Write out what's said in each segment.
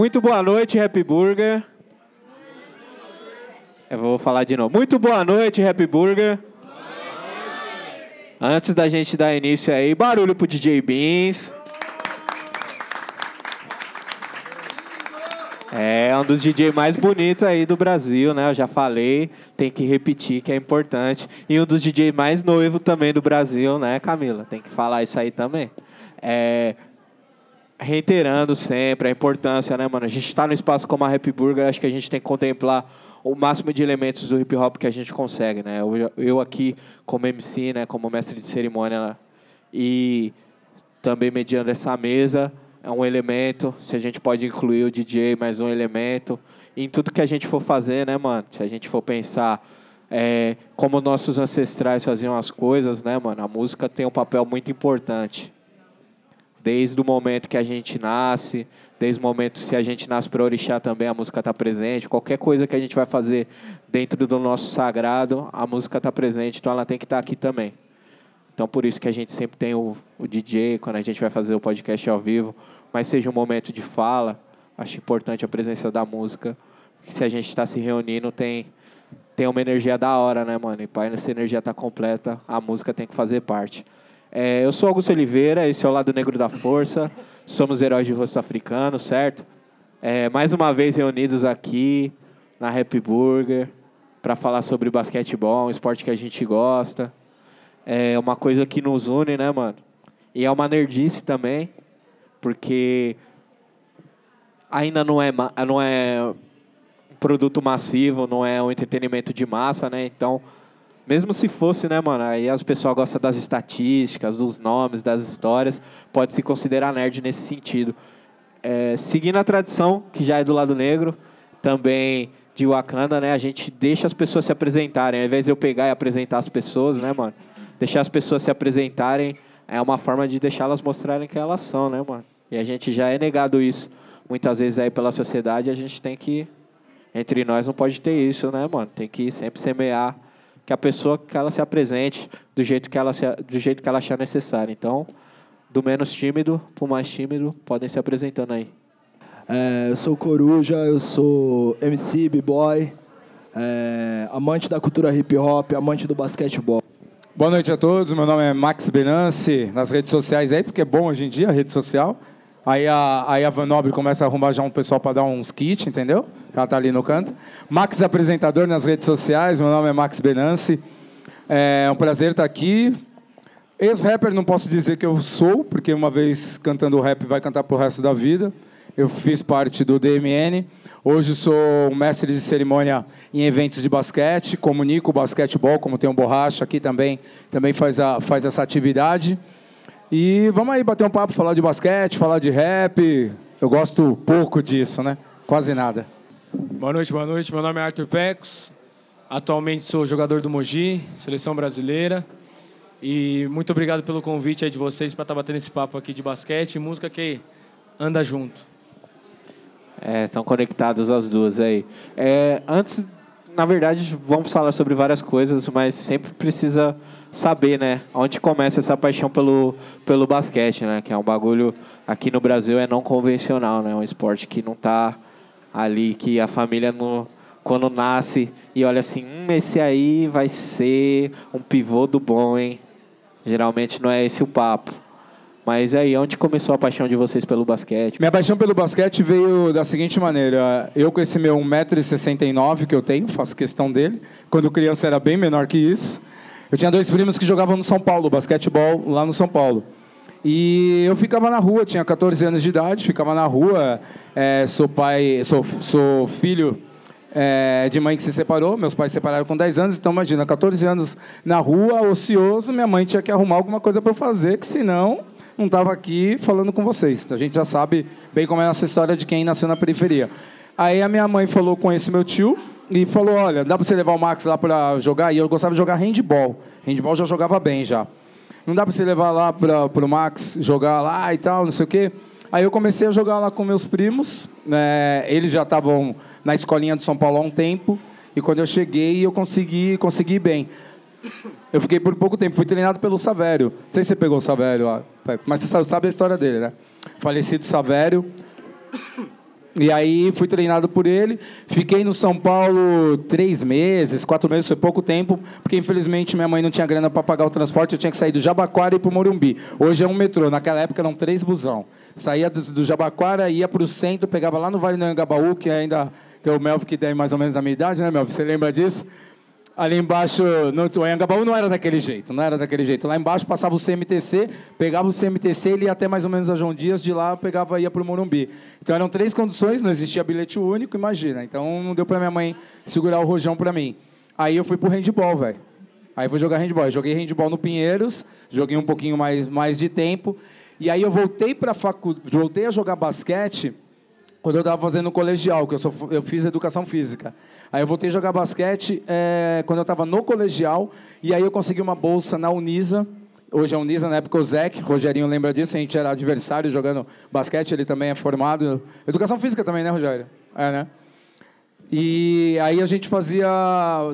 Muito boa noite, Happy Burger. Eu vou falar de novo. Muito boa noite, Happy Burger. Antes da gente dar início aí, barulho pro DJ Beans. É um dos DJ mais bonitos aí do Brasil, né? Eu já falei, tem que repetir que é importante. E um dos DJ mais noivo também do Brasil, né, Camila? Tem que falar isso aí também. É, reiterando sempre a importância, né, mano? A gente está no espaço como a Rap Burger, acho que a gente tem que contemplar o máximo de elementos do hip hop que a gente consegue, né? Eu, eu aqui como MC, né, como mestre de cerimônia e também mediando essa mesa, é um elemento, se a gente pode incluir o DJ, mais um elemento. Em tudo que a gente for fazer, né, mano? Se a gente for pensar é, como nossos ancestrais faziam as coisas, né, mano? A música tem um papel muito importante. Desde o momento que a gente nasce, desde o momento se a gente nasce para orixá também, a música está presente. Qualquer coisa que a gente vai fazer dentro do nosso sagrado, a música está presente, então ela tem que estar tá aqui também. Então, por isso que a gente sempre tem o, o DJ, quando a gente vai fazer o podcast ao vivo, mas seja um momento de fala, acho importante a presença da música. Se a gente está se reunindo, tem, tem uma energia da hora, né, mano? E para essa energia estar tá completa, a música tem que fazer parte. É, eu sou Augusto Oliveira, esse é o Lado Negro da Força. Somos heróis de rosto africano, certo? É, mais uma vez reunidos aqui na Happy Burger para falar sobre basquetebol, um esporte que a gente gosta. É uma coisa que nos une, né, mano? E é uma nerdice também, porque ainda não é, não é produto massivo, não é um entretenimento de massa, né? Então mesmo se fosse, né, mano? Aí as pessoas gostam das estatísticas, dos nomes, das histórias. Pode se considerar nerd nesse sentido. É, seguindo a tradição, que já é do lado negro, também de Wakanda, né? A gente deixa as pessoas se apresentarem. Ao invés de eu pegar e apresentar as pessoas, né, mano? Deixar as pessoas se apresentarem é uma forma de deixá-las mostrarem quem elas são, né, mano? E a gente já é negado isso muitas vezes aí pela sociedade. A gente tem que. Entre nós não pode ter isso, né, mano? Tem que sempre semear que a pessoa que ela se apresente do jeito que ela se, do jeito que ela achar necessário. Então, do menos tímido para o mais tímido, podem se apresentando aí. É, eu sou Coruja, eu sou MC, B-boy, é, amante da cultura hip hop, amante do basquetebol. Boa noite a todos, meu nome é Max Benance, nas redes sociais aí, porque é bom hoje em dia a rede social. Aí a, aí a Van Nobre começa a arrumar já um pessoal para dar uns kits, entendeu? Ela tá ali no canto. Max, apresentador nas redes sociais. Meu nome é Max Benance. É um prazer estar aqui. Ex-rapper não posso dizer que eu sou, porque uma vez cantando rap vai cantar pro resto da vida. Eu fiz parte do DMN. Hoje sou mestre de cerimônia em eventos de basquete, comunico basquetebol, como tem um borracha aqui também, também faz, a, faz essa atividade. E vamos aí bater um papo, falar de basquete, falar de rap. Eu gosto pouco disso, né? Quase nada. Boa noite, boa noite. Meu nome é Arthur Pecos. Atualmente sou jogador do Mogi, seleção brasileira. E muito obrigado pelo convite aí de vocês para estar tá batendo esse papo aqui de basquete e música que anda junto. É, estão conectadas as duas aí. É, antes, na verdade, vamos falar sobre várias coisas, mas sempre precisa saber, né, onde começa essa paixão pelo, pelo basquete, né, que é um bagulho aqui no Brasil é não convencional, né, um esporte que não está ali, que a família quando nasce e olha assim, hum, esse aí vai ser um pivô do bom, hein? Geralmente não é esse o papo. Mas aí, onde começou a paixão de vocês pelo basquete? Minha paixão pelo basquete veio da seguinte maneira. Eu com esse meu 1,69m que eu tenho, faço questão dele. Quando criança era bem menor que isso. Eu tinha dois primos que jogavam no São Paulo, basquetebol lá no São Paulo. E eu ficava na rua, tinha 14 anos de idade, ficava na rua. É, sou pai, sou, sou filho é, de mãe que se separou, meus pais se separaram com 10 anos, então imagina, 14 anos na rua, ocioso, minha mãe tinha que arrumar alguma coisa para fazer, que senão não estava aqui falando com vocês. A gente já sabe bem como é essa história de quem nasceu na periferia. Aí a minha mãe falou com esse meu tio e falou: Olha, dá para você levar o Max lá para jogar? E eu gostava de jogar handball. Handball já jogava bem já. Não dá para você levar lá para o Max jogar lá e tal, não sei o quê. Aí eu comecei a jogar lá com meus primos. É, eles já estavam na escolinha de São Paulo há um tempo. E quando eu cheguei, eu consegui, consegui bem. Eu fiquei por pouco tempo. Fui treinado pelo Savério. Não sei se você pegou o Savério, mas você sabe a história dele, né? Falecido Savério. E aí fui treinado por ele. Fiquei no São Paulo três meses, quatro meses, foi pouco tempo, porque infelizmente minha mãe não tinha grana para pagar o transporte. Eu tinha que sair do Jabaquara e ir para o Morumbi. Hoje é um metrô. Naquela época eram três busão. Saía do, Jabaquara, ia para o centro, pegava lá no Vale do Anhangabaú, que ainda que é o Melvin que tem mais ou menos a minha idade, né, Melvin? Você lembra disso? Ali embaixo, no Anhangabaú não era daquele jeito, não era daquele jeito. Lá embaixo passava o CMTC, pegava o CMTC, ele ia até mais ou menos a João Dias, de lá pegava ia para o Morumbi. Então eram três condições, não existia bilhete único, imagina. Então não deu para minha mãe segurar o rojão para mim. Aí eu fui pro handball, velho. Aí fui jogar handball. Eu joguei handball no Pinheiros, joguei um pouquinho mais, mais de tempo. E aí eu voltei para facu... voltei a jogar basquete quando eu estava fazendo colegial, que eu, sou, eu fiz educação física. Aí eu voltei a jogar basquete é, quando eu estava no colegial, e aí eu consegui uma bolsa na Unisa. Hoje é Unisa, na época o Zec, Rogerinho lembra disso, a gente era adversário jogando basquete, ele também é formado. Educação física também, né, Rogério? É, né? E aí a gente fazia.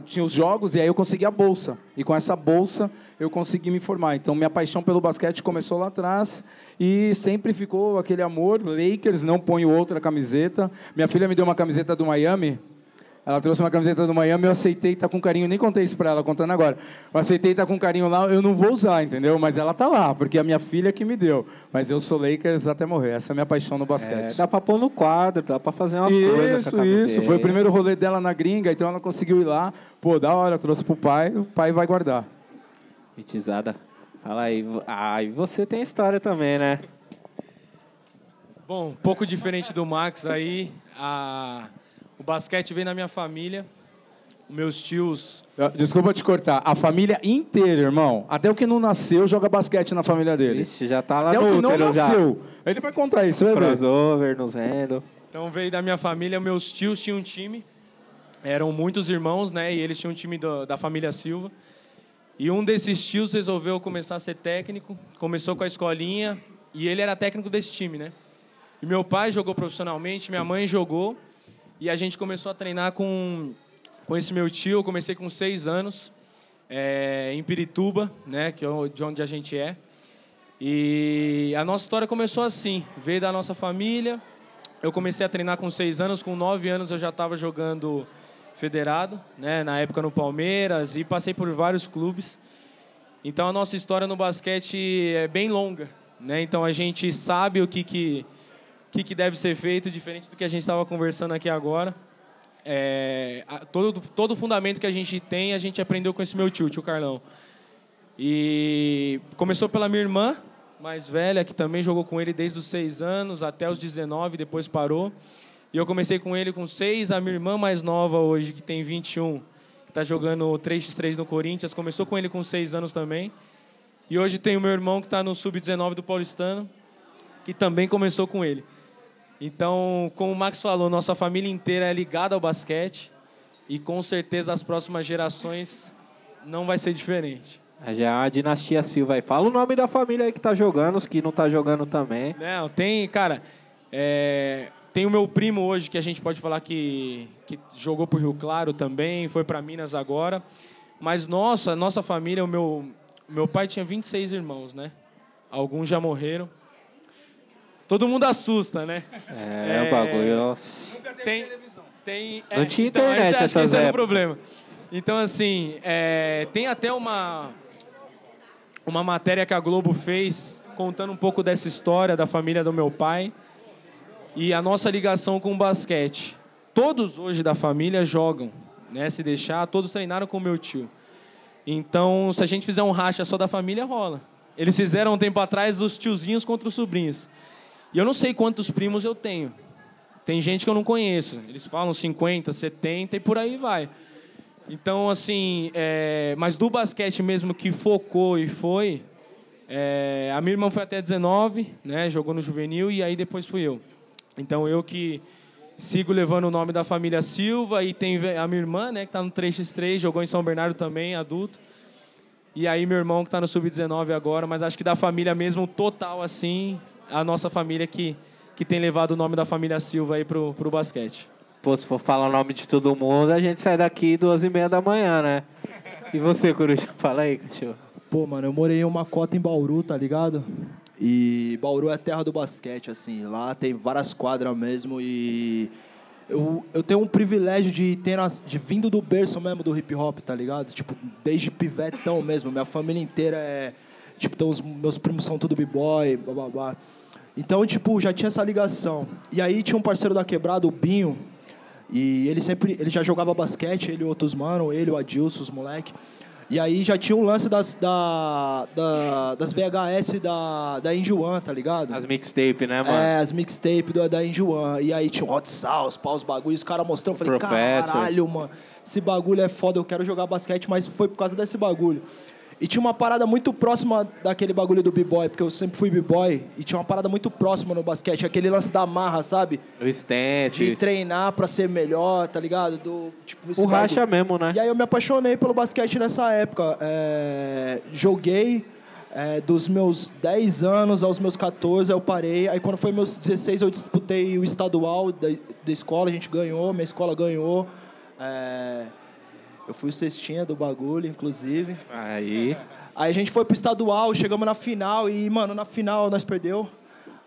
Tinha os jogos e aí eu consegui a bolsa. E com essa bolsa eu consegui me formar. Então minha paixão pelo basquete começou lá atrás e sempre ficou aquele amor. Lakers, não ponho outra camiseta. Minha filha me deu uma camiseta do Miami. Ela trouxe uma camiseta do Miami, eu aceitei, tá com carinho, nem contei isso para ela, contando agora. Eu aceitei, tá com carinho lá, eu não vou usar, entendeu? Mas ela tá lá, porque é a minha filha que me deu. Mas eu sou Lakers até morrer, essa é a minha paixão no basquete. É, dá pra pôr no quadro, dá pra fazer umas isso, coisas. Isso, isso. Foi o primeiro rolê dela na gringa, então ela conseguiu ir lá. Pô, da hora, trouxe pro pai, o pai vai guardar. Mitizada. Fala aí. Ah, e você tem história também, né? Bom, um pouco diferente do Max aí. A... O basquete veio na minha família. Meus tios. Desculpa te cortar. A família inteira, irmão. Até o que não nasceu joga basquete na família dele. Ixi, já tá lá Até no o que não útero já. nasceu. Ele vai contar isso, vai ver. Crossover, nos rendo. Então veio da minha família. Meus tios tinham um time. Eram muitos irmãos, né? E eles tinham um time do, da família Silva. E um desses tios resolveu começar a ser técnico. Começou com a escolinha. E ele era técnico desse time, né? E meu pai jogou profissionalmente, minha mãe jogou. E a gente começou a treinar com, com esse meu tio. Eu comecei com seis anos, é, em Pirituba, né, que é de onde a gente é. E a nossa história começou assim: veio da nossa família. Eu comecei a treinar com seis anos, com nove anos eu já estava jogando federado, né, na época no Palmeiras, e passei por vários clubes. Então a nossa história no basquete é bem longa. Né? Então a gente sabe o que, que que, que deve ser feito, diferente do que a gente estava conversando aqui agora. É, todo, todo o fundamento que a gente tem, a gente aprendeu com esse meu tio, tio Carlão. E começou pela minha irmã, mais velha, que também jogou com ele desde os 6 anos até os 19, depois parou. E eu comecei com ele com 6, a minha irmã mais nova hoje, que tem 21, que está jogando 3x3 no Corinthians, começou com ele com 6 anos também. E hoje tem o meu irmão que está no Sub-19 do Paulistano, que também começou com ele. Então, como o Max falou, nossa família inteira é ligada ao basquete e com certeza as próximas gerações não vai ser diferente. Já é uma dinastia Silva aí. Fala o nome da família aí que tá jogando, os que não tá jogando também. Não, tem, cara, é, tem o meu primo hoje que a gente pode falar que, que jogou pro Rio Claro também, foi para Minas agora. Mas nossa, nossa família, o meu, meu pai tinha 26 irmãos, né? Alguns já morreram. Todo mundo assusta, né? É, é o bagulho. Tem, tem, é, Não tinha então, internet esse, essas esse é o problema. Então, assim, é, tem até uma, uma matéria que a Globo fez contando um pouco dessa história da família do meu pai e a nossa ligação com o basquete. Todos hoje da família jogam, né? Se deixar, todos treinaram com meu tio. Então, se a gente fizer um racha só da família, rola. Eles fizeram um tempo atrás dos tiozinhos contra os sobrinhos. E eu não sei quantos primos eu tenho. Tem gente que eu não conheço. Eles falam 50, 70 e por aí vai. Então, assim, é... mas do basquete mesmo que focou e foi, é... a minha irmã foi até 19, né? Jogou no juvenil e aí depois fui eu. Então, eu que sigo levando o nome da família Silva e tem a minha irmã, né? Que está no 3x3, jogou em São Bernardo também, adulto. E aí meu irmão que está no Sub-19 agora, mas acho que da família mesmo total assim, a nossa família que, que tem levado o nome da família Silva aí pro, pro basquete. Pô, se for falar o nome de todo mundo, a gente sai daqui duas e meia da manhã, né? E você, Coruja? Fala aí, cachorro. Pô, mano, eu morei em uma cota em Bauru, tá ligado? E Bauru é a terra do basquete, assim. Lá tem várias quadras mesmo e eu, eu tenho um privilégio de ter de vindo do berço mesmo do hip hop, tá ligado? Tipo, desde pivetão mesmo. Minha família inteira é. Tipo, então os meus primos são tudo b-boy, bababá. Então, tipo, já tinha essa ligação. E aí tinha um parceiro da quebrada, o Binho, e ele sempre. Ele já jogava basquete, ele e outros mano, ele, o Adilson, os moleque. E aí já tinha um lance das, da, da, das VHS da, da One, tá ligado? As mixtape, né, mano? É, as mixtape da One. E aí tinha o Hot Sauce, pau, os bagulhos. Os caras mostrou, eu falei, Professor. caralho, mano. Esse bagulho é foda, eu quero jogar basquete, mas foi por causa desse bagulho. E tinha uma parada muito próxima daquele bagulho do b-boy, porque eu sempre fui b-boy, e tinha uma parada muito próxima no basquete, aquele lance da marra, sabe? O stance. De treinar pra ser melhor, tá ligado? Do, tipo, esse O bagulho. racha mesmo, né? E aí eu me apaixonei pelo basquete nessa época. É, joguei é, dos meus 10 anos aos meus 14, eu parei. Aí quando foi meus 16, eu disputei o estadual da, da escola, a gente ganhou, minha escola ganhou. É, eu fui o cestinha do bagulho, inclusive. Aí. Aí a gente foi pro estadual, chegamos na final e, mano, na final nós perdeu.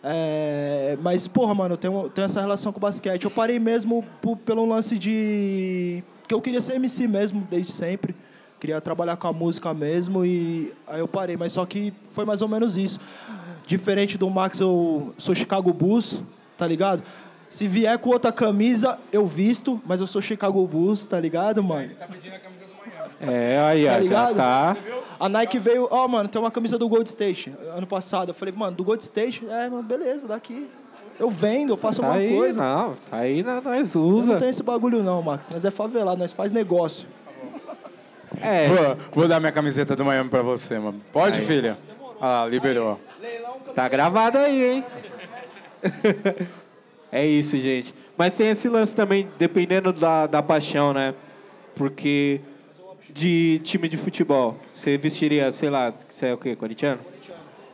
É, mas, porra, mano, eu tenho, tenho essa relação com o basquete. Eu parei mesmo por- pelo lance de. que eu queria ser MC mesmo, desde sempre. Queria trabalhar com a música mesmo e aí eu parei. Mas só que foi mais ou menos isso. Diferente do Max, eu sou Chicago Bulls, tá ligado? Se vier com outra camisa, eu visto, mas eu sou Chicago Bulls, tá ligado, mano? É, aí, Tá ligado? tá. A Nike veio, ó, mano, tem uma camisa do Gold State ano passado. Eu falei, mano, do Gold State? É, mano, beleza, daqui. Eu vendo, eu faço Tá alguma aí, coisa. não. Tá aí, nós Eu usa. não tem esse bagulho não, Max. Nós é favelado, nós faz negócio. É, Vou, vou dar minha camiseta do Miami pra você, mano. Pode, filha? Ah, liberou. tá gravado aí, hein? é isso, gente. Mas tem esse lance também, dependendo da, da paixão, né? Porque de time de futebol, você vestiria, sei lá, você é o quê? Corintiano?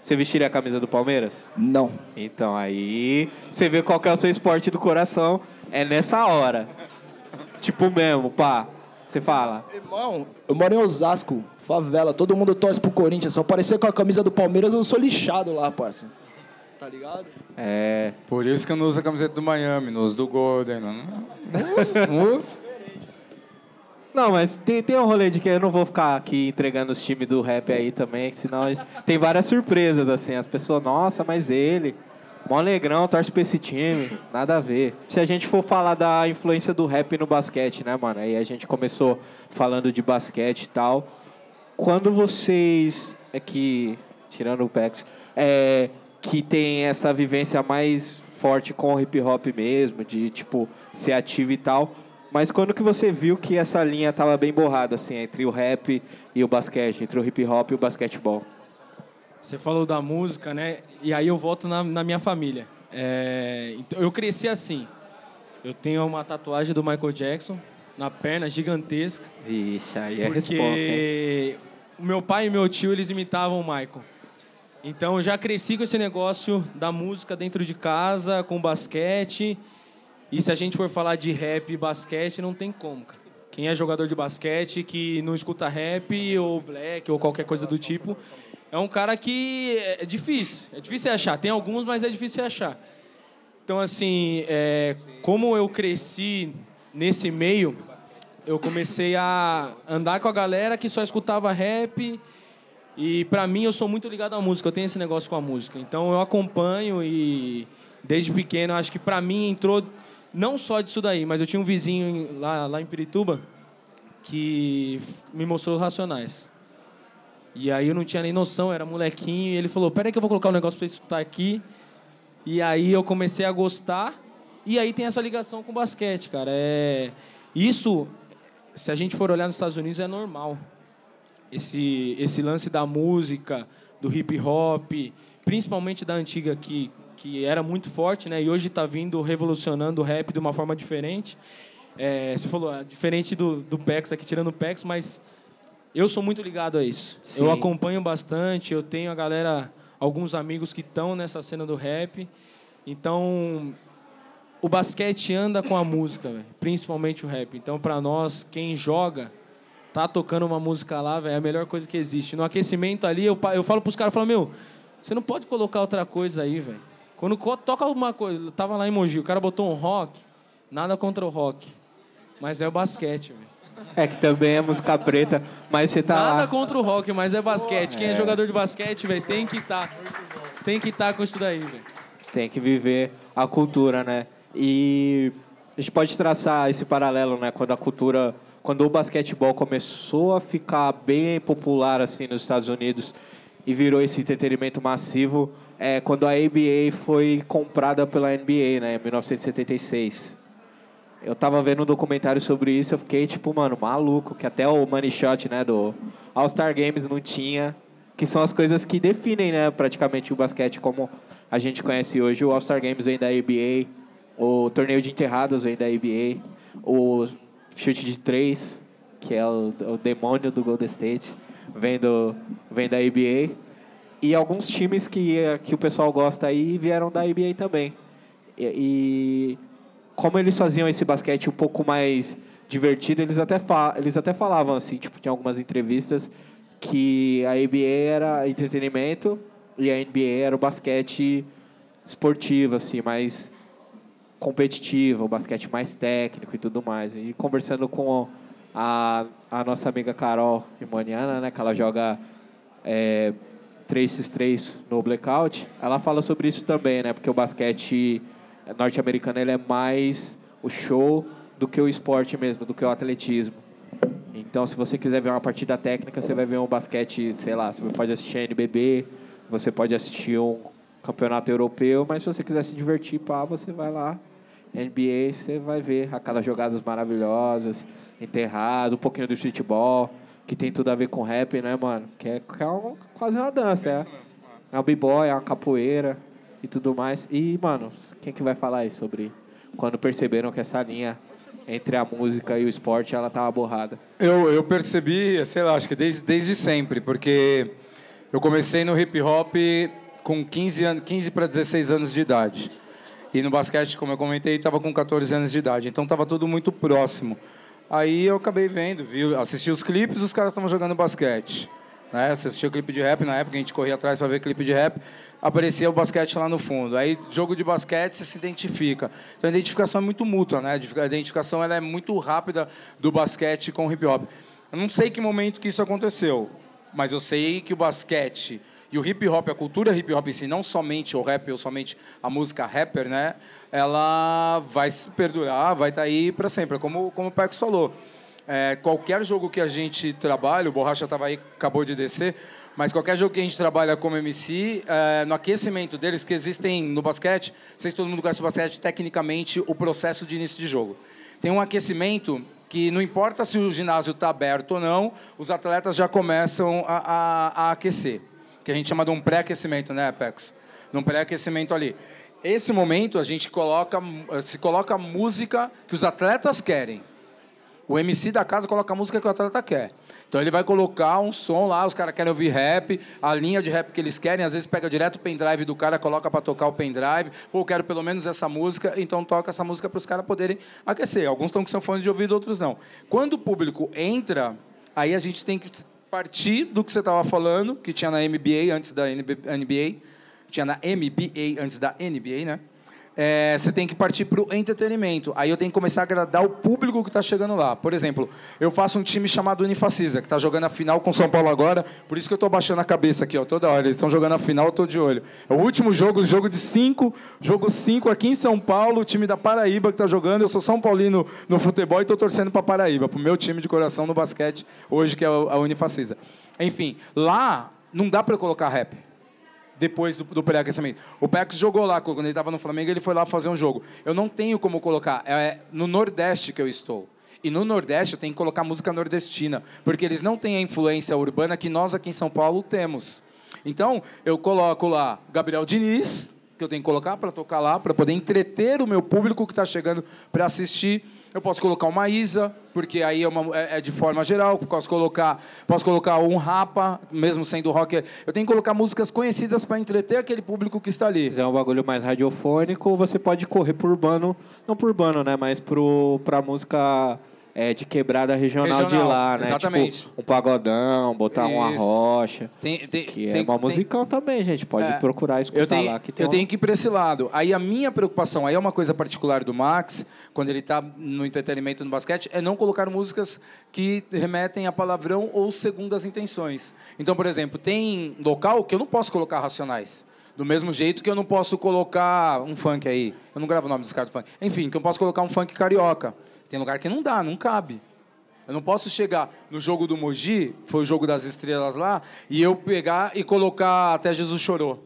Você vestiria a camisa do Palmeiras? Não. Então aí você vê qual que é o seu esporte do coração. É nessa hora. Tipo mesmo, pá. Você fala. Irmão, eu moro em Osasco, favela. Todo mundo torce pro Corinthians. Se eu aparecer com a camisa do Palmeiras, eu sou lixado lá, parça. Tá ligado? É. Por isso que eu não uso a camiseta do Miami, não uso do Golden. Não, não uso, não uso. Não, mas tem, tem um rolê de que eu não vou ficar aqui entregando os times do rap aí também, senão a gente- tem várias surpresas, assim. As pessoas, nossa, mas ele, mó alegrão, torce pra esse time, nada a ver. Se a gente for falar da influência do rap no basquete, né, mano? Aí a gente começou falando de basquete e tal. Quando vocês, é que, tirando o PEX, é, que tem essa vivência mais forte com o hip hop mesmo, de, tipo, ser ativo e tal, mas quando que você viu que essa linha tava bem borrada, assim, entre o rap e o basquete, entre o hip hop e o basquetebol? Você falou da música, né? E aí eu volto na, na minha família. É, então, eu cresci assim. Eu tenho uma tatuagem do Michael Jackson na perna, gigantesca. Ixi, aí é responsa, hein? Porque o meu pai e meu tio, eles imitavam o Michael. Então já cresci com esse negócio da música dentro de casa, com basquete. E se a gente for falar de rap e basquete, não tem como, cara. Quem é jogador de basquete que não escuta rap ou black ou qualquer coisa do tipo, é um cara que é difícil. É difícil achar. Tem alguns, mas é difícil achar. Então, assim, é, como eu cresci nesse meio, eu comecei a andar com a galera que só escutava rap. E pra mim, eu sou muito ligado à música. Eu tenho esse negócio com a música. Então, eu acompanho e desde pequeno, acho que pra mim entrou não só disso daí, mas eu tinha um vizinho lá, lá em Pirituba que me mostrou Racionais. E aí eu não tinha nem noção, era molequinho, e ele falou: Peraí que eu vou colocar um negócio você escutar aqui. E aí eu comecei a gostar. E aí tem essa ligação com o basquete, cara. É... Isso, se a gente for olhar nos Estados Unidos, é normal. Esse, esse lance da música, do hip hop, principalmente da antiga que, que era muito forte, né? E hoje está vindo revolucionando o rap de uma forma diferente. É, você falou, é diferente do, do PEX aqui, tirando o PEX, mas eu sou muito ligado a isso. Eu Sim. acompanho bastante, eu tenho a galera, alguns amigos que estão nessa cena do rap. Então, o basquete anda com a música, véio, principalmente o rap. Então, para nós, quem joga, tá tocando uma música lá, velho, é a melhor coisa que existe. No aquecimento ali, eu, eu falo pros caras, eu falo, meu, Você não pode colocar outra coisa aí, velho. Quando toca alguma coisa, tava lá em Mogi, o cara botou um rock, nada contra o rock. Mas é o basquete, velho. É que também é música preta, mas você tá Nada lá. contra o rock, mas é basquete. Quem é jogador de basquete, velho, tem que estar. Tem que estar com isso daí, velho. Tem que viver a cultura, né? E a gente pode traçar esse paralelo, né? Quando a cultura, quando o basquetebol começou a ficar bem popular assim nos Estados Unidos e virou esse entretenimento massivo, é quando a ABA foi comprada pela NBA, né? Em 1976. Eu tava vendo um documentário sobre isso, eu fiquei tipo, mano, maluco, que até o money shot, né, do All-Star Games não tinha, que são as coisas que definem, né, praticamente o basquete como a gente conhece hoje. O All-Star Games vem da ABA, o torneio de enterrados vem da ABA, o chute de três, que é o, o demônio do Golden State, vem, do, vem da ABA. E alguns times que, que o pessoal gosta aí vieram da ABA também. E, e como eles faziam esse basquete um pouco mais divertido, eles até, eles até falavam assim, tipo, tinha algumas entrevistas que a ABA era entretenimento e a NBA era o basquete esportivo, assim, mais competitivo, o basquete mais técnico e tudo mais. E conversando com a, a nossa amiga Carol Imoniana, né, que ela joga é, 3x3 no Blackout, ela fala sobre isso também, né, porque o basquete norte-americano ele é mais o show do que o esporte mesmo, do que o atletismo. Então, se você quiser ver uma partida técnica, você vai ver um basquete, sei lá, você pode assistir a NBB, você pode assistir um campeonato europeu, mas se você quiser se divertir, pá, você vai lá. NBA, você vai ver aquelas jogadas maravilhosas, enterrado, um pouquinho do futebol, que tem tudo a ver com rap, né, mano? Que é, que é quase uma dança, é. É um b-boy, é uma capoeira e tudo mais. E, mano, quem que vai falar aí sobre quando perceberam que essa linha entre a música e o esporte, ela tava borrada? Eu, eu percebi, sei lá, acho que desde, desde sempre, porque eu comecei no hip hop com 15, anos, 15 para 16 anos de idade. E no basquete, como eu comentei, estava com 14 anos de idade. Então estava tudo muito próximo. Aí eu acabei vendo, vi, assisti os clipes, os caras estavam jogando basquete. Né? Você assistia o clipe de rap, na época a gente corria atrás para ver clipe de rap, aparecia o basquete lá no fundo. Aí, jogo de basquete, você se identifica. Então a identificação é muito mútua, né? A identificação ela é muito rápida do basquete com o hip hop. Eu não sei que momento que isso aconteceu, mas eu sei que o basquete e o hip hop, a cultura hip hop em si, não somente o rap ou somente a música rapper, né? Ela vai se perdurar, vai estar aí para sempre, como, como o Pex falou. É, qualquer jogo que a gente trabalha, o Borracha estava aí, acabou de descer, mas qualquer jogo que a gente trabalha como MC, é, no aquecimento deles, que existem no basquete, não sei se todo mundo conhece o basquete, tecnicamente, o processo de início de jogo. Tem um aquecimento que não importa se o ginásio está aberto ou não, os atletas já começam a, a, a aquecer, que a gente chama de um pré-aquecimento, né, Pex? Num pré-aquecimento ali. Esse momento a gente coloca, se coloca música que os atletas querem. O MC da casa coloca a música que o atleta quer. Então ele vai colocar um som lá, os caras querem ouvir rap, a linha de rap que eles querem, às vezes pega direto o pendrive do cara, coloca para tocar o pendrive. Pô, eu quero pelo menos essa música, então toca essa música para os caras poderem aquecer. Alguns estão com seu fone de ouvido, outros não. Quando o público entra, aí a gente tem que partir do que você estava falando, que tinha na NBA antes da NBA, tinha na MBA antes da NBA, né? É, você tem que partir para o entretenimento. Aí eu tenho que começar a agradar o público que está chegando lá. Por exemplo, eu faço um time chamado Unifacisa, que está jogando a final com São Paulo agora. Por isso que eu estou baixando a cabeça aqui, ó, toda hora. Eles estão jogando a final, estou de olho. É o último jogo, jogo de cinco, jogo cinco aqui em São Paulo, o time da Paraíba que está jogando. Eu sou São Paulino no futebol e estou torcendo para Paraíba, para o meu time de coração no basquete hoje, que é a Unifacisa. Enfim, lá não dá para colocar rap depois do, do pré-aquecimento. O Pex jogou lá, quando ele estava no Flamengo, ele foi lá fazer um jogo. Eu não tenho como colocar, é no Nordeste que eu estou. E no Nordeste eu tenho que colocar música nordestina, porque eles não têm a influência urbana que nós aqui em São Paulo temos. Então, eu coloco lá Gabriel Diniz, que eu tenho que colocar para tocar lá, para poder entreter o meu público que está chegando para assistir. Eu posso colocar uma Isa, porque aí é, uma, é, é, de forma geral. Posso colocar, posso colocar um Rapa, mesmo sendo rock. Eu tenho que colocar músicas conhecidas para entreter aquele público que está ali. Se quiser um bagulho mais radiofônico, você pode correr por urbano, não por urbano, né, mas pro, pra música é, de quebrada regional, de Regional, lá, né? exatamente. Tipo, um pagodão, botar uma Isso. rocha. Tem, tem, Que tem- é uma musicão também, gente. Pode É, procurar escutar eu tenho, lá. Que tem eu uma- tenho que ir para esse lado. Aí a minha preocupação, aí é uma coisa particular do Max, quando ele está no entretenimento no basquete, é não colocar músicas que remetem a palavrão ou segundas intenções. Então, por exemplo, tem local que eu não posso colocar racionais. Do mesmo jeito que eu não posso colocar um funk aí. Eu não gravo o nome dos caras do funk. Enfim, que eu posso colocar um funk carioca. Tem lugar que não dá, não cabe. Eu não posso chegar no jogo do Mogi, foi o jogo das estrelas lá, e eu pegar e colocar Até Jesus Chorou.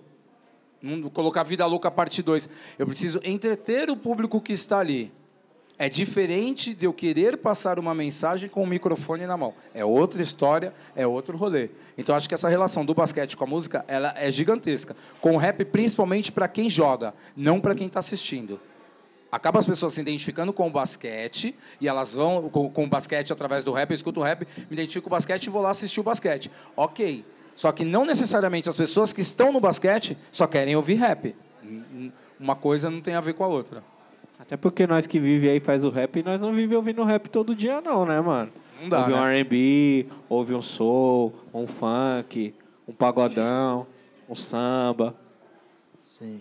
Colocar Vida Louca parte 2. Eu preciso entreter o público que está ali. É diferente de eu querer passar uma mensagem com o microfone na mão. É outra história, é outro rolê. Então acho que essa relação do basquete com a música, ela é gigantesca. Com o rap principalmente para quem joga, não para quem está assistindo. Acaba as pessoas se identificando com o basquete e elas vão com, com o basquete através do rap, eu escuto o rap, me identifico com o basquete e vou lá assistir o basquete. OK. Só que não necessariamente as pessoas que estão no basquete só querem ouvir rap. Uma coisa não tem a ver com a outra. Até porque nós que vive aí faz o rap, nós não vive ouvindo rap todo dia não, né, mano? Não dá, ouve um né? R&B, ouve um soul, um funk, um pagodão, um samba. Sim.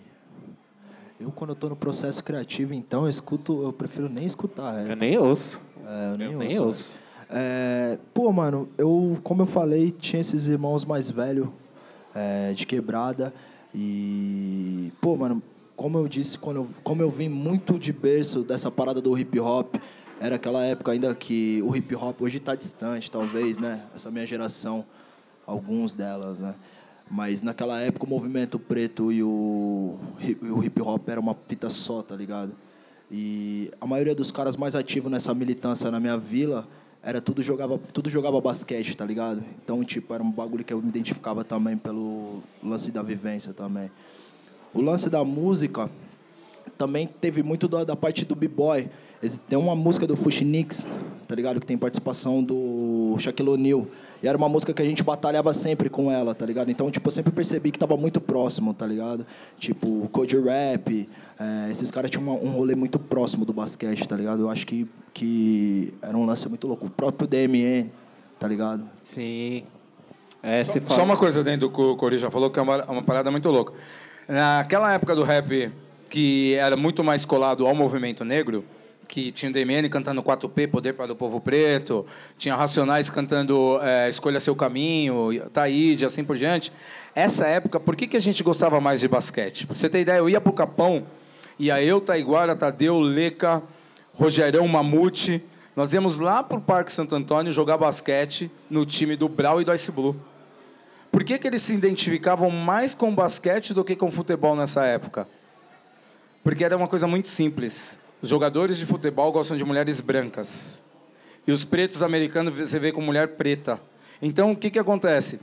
Eu, quando eu tô no processo criativo, então, eu escuto, eu prefiro nem escutar rap. Eu nem ouço. É, eu nem Eu ouço. nem ouço. É, pô, mano, eu, como eu falei, tinha esses irmãos mais velhos é, de quebrada. E, pô, mano, como eu disse, quando eu, como eu vim muito de berço dessa parada do hip hop, era aquela época ainda que o hip hop hoje tá distante, talvez, né? Essa minha geração, alguns delas, né? Mas naquela época o movimento preto e o, o hip hop era uma fita só, tá ligado? E a maioria dos caras mais ativos nessa militância na minha vila era tudo jogava, tudo jogava basquete, tá ligado? Então, tipo, era um bagulho que eu me identificava também pelo lance da vivência também. O lance da música também teve muito da, da parte do b-boy. Tem uma música do Fuxinix, tá ligado? Que tem participação do Shaquille O'Neal. E era uma música que a gente batalhava sempre com ela, tá ligado? Então, tipo, eu sempre percebi que tava muito próximo, tá ligado? Tipo, Code Rap, é, esses caras tinham uma- um rolê muito próximo do basquete, tá ligado? Eu acho que, que era um lance muito louco. O próprio DMN, tá ligado? Sim. É, se Só uma coisa dentro do que o Cori já falou, que é uma, uma parada muito louca. Naquela época do rap, que era muito mais colado ao movimento negro, que tinha o DMN cantando 4P, Poder para o Povo Preto, tinha Racionais cantando é, Escolha Seu Caminho, Taíde, assim por diante. Essa época, por que, que a gente gostava mais de basquete? Pra você ter ideia, eu ia pro Capão, ia eu, Taiguara, Tadeu, Leca, Rogerão, Mamute. Nós íamos lá pro Parque Santo Antônio jogar basquete no time do Brau e do Ice Blue. Por que, que eles se identificavam mais com basquete do que com futebol nessa época? Porque era uma coisa muito simples. Os jogadores de futebol gostam de mulheres brancas. E os pretos americanos você vê com mulher preta. Então, o que, que acontece?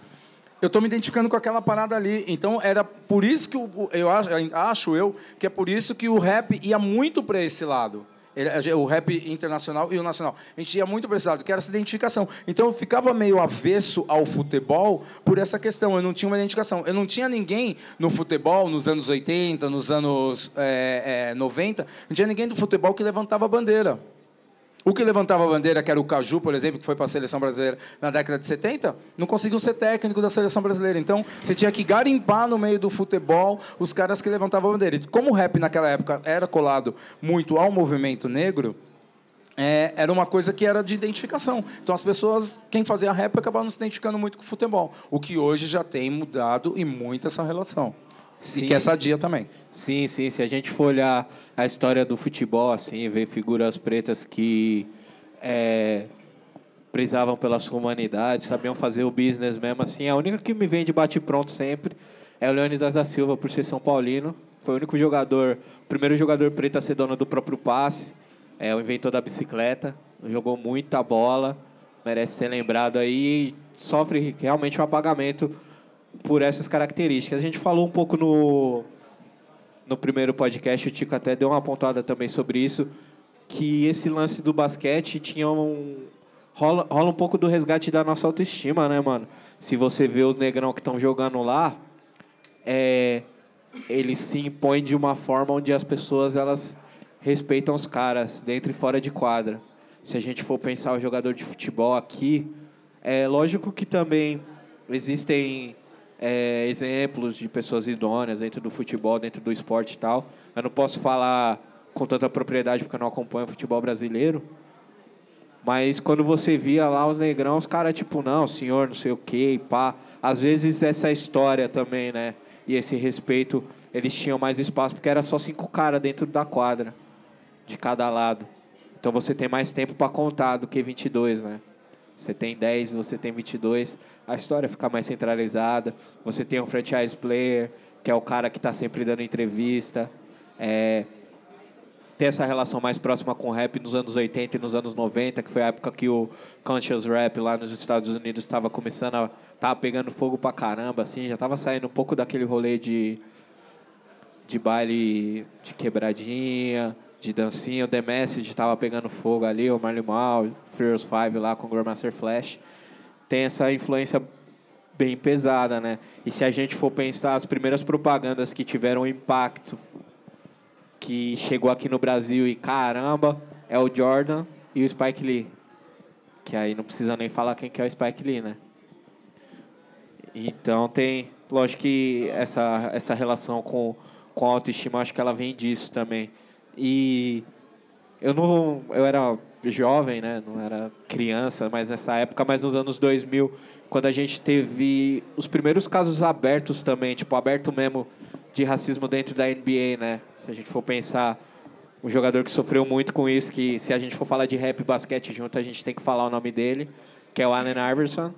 Eu estou me identificando com aquela parada ali. Então, era por isso que eu acho, acho eu que é por isso que o rap ia muito para esse lado. Ele- o rap internacional e o nacional. A gente ia muito lado, que era essa identificação. Então eu ficava meio avesso ao futebol por essa questão. Eu não tinha uma identificação. Eu não tinha ninguém no futebol nos anos 80, nos anos é, é, 90, não tinha ninguém do futebol que levantava a bandeira. O que levantava a bandeira, que era o Caju, por exemplo, que foi para a seleção brasileira na década de 70, não conseguiu ser técnico da seleção brasileira. Então, você tinha que garimpar no meio do futebol os caras que levantavam a bandeira. E como o rap naquela época era colado muito ao movimento negro, é, era uma coisa que era de identificação. Então, as pessoas, quem fazia rap, acabavam se identificando muito com o futebol. O que hoje já tem mudado e muito essa relação. Sim. E que é sadia também. Sim, sim. Se a gente for olhar a história do futebol, assim, ver figuras pretas que é, prezavam pela sua humanidade, sabiam fazer o business mesmo, assim, a única que me vem de bate-pronto sempre é o Leônidas da Silva, por ser São Paulino. Foi o único jogador, o primeiro jogador preto a ser dono do próprio passe, é o inventor da bicicleta, jogou muita bola, merece ser lembrado aí, sofre realmente um apagamento por essas características. A gente falou um pouco no, no primeiro podcast, o Tico até deu uma pontada também sobre isso, que esse lance do basquete tinha um. Rola, rola um pouco do resgate da nossa autoestima, né, mano? Se você vê os negrão que estão jogando lá, é, eles se impõem de uma forma onde as pessoas elas respeitam os caras dentro e fora de quadra. se a gente for pensar o jogador de futebol aqui, é lógico que também existem é, exemplos de pessoas idôneas dentro do futebol, dentro do esporte e tal. Eu não posso falar com tanta propriedade porque eu não acompanho o futebol brasileiro. Mas quando você via lá os negrão, os caras, tipo, não, senhor, não sei o quê, e pá. Às vezes essa história também, né? E esse respeito, eles tinham mais espaço porque era só cinco caras dentro da quadra, de cada lado. Então você tem mais tempo para contar do que 22, né? Você tem 10, você tem 22, a história fica mais centralizada. Você tem um franchise player, que é o cara que está sempre dando entrevista. É, tem essa relação mais próxima com o rap nos anos 80 e nos anos 90, que foi a época que o conscious rap lá nos Estados Unidos estava começando a tava pegando fogo pra caramba, assim, já estava saindo um pouco daquele rolê de de baile de quebradinha, de dancinha, o The Message estava pegando fogo ali, o Marley Mal, Furious Five lá com o Grandmaster Flash. Tem essa influência bem pesada, né? E se a gente for pensar as primeiras propagandas que tiveram impacto que chegou aqui no Brasil e caramba, é o Jordan e o Spike Lee. Que aí não precisa nem falar quem que é o Spike Lee, né? Então tem, lógico que essa, essa relação com, com a autoestima, acho que ela vem disso também. E eu não, eu era jovem, né? Não era criança, mas nessa época, mas nos anos 2000, quando a gente teve os primeiros casos abertos também, tipo aberto mesmo de racismo dentro da NBA, né? Se a gente for pensar um jogador que sofreu muito com isso, que se a gente for falar de rap e basquete junto, a gente tem que falar o nome dele, que é o Allen Iverson,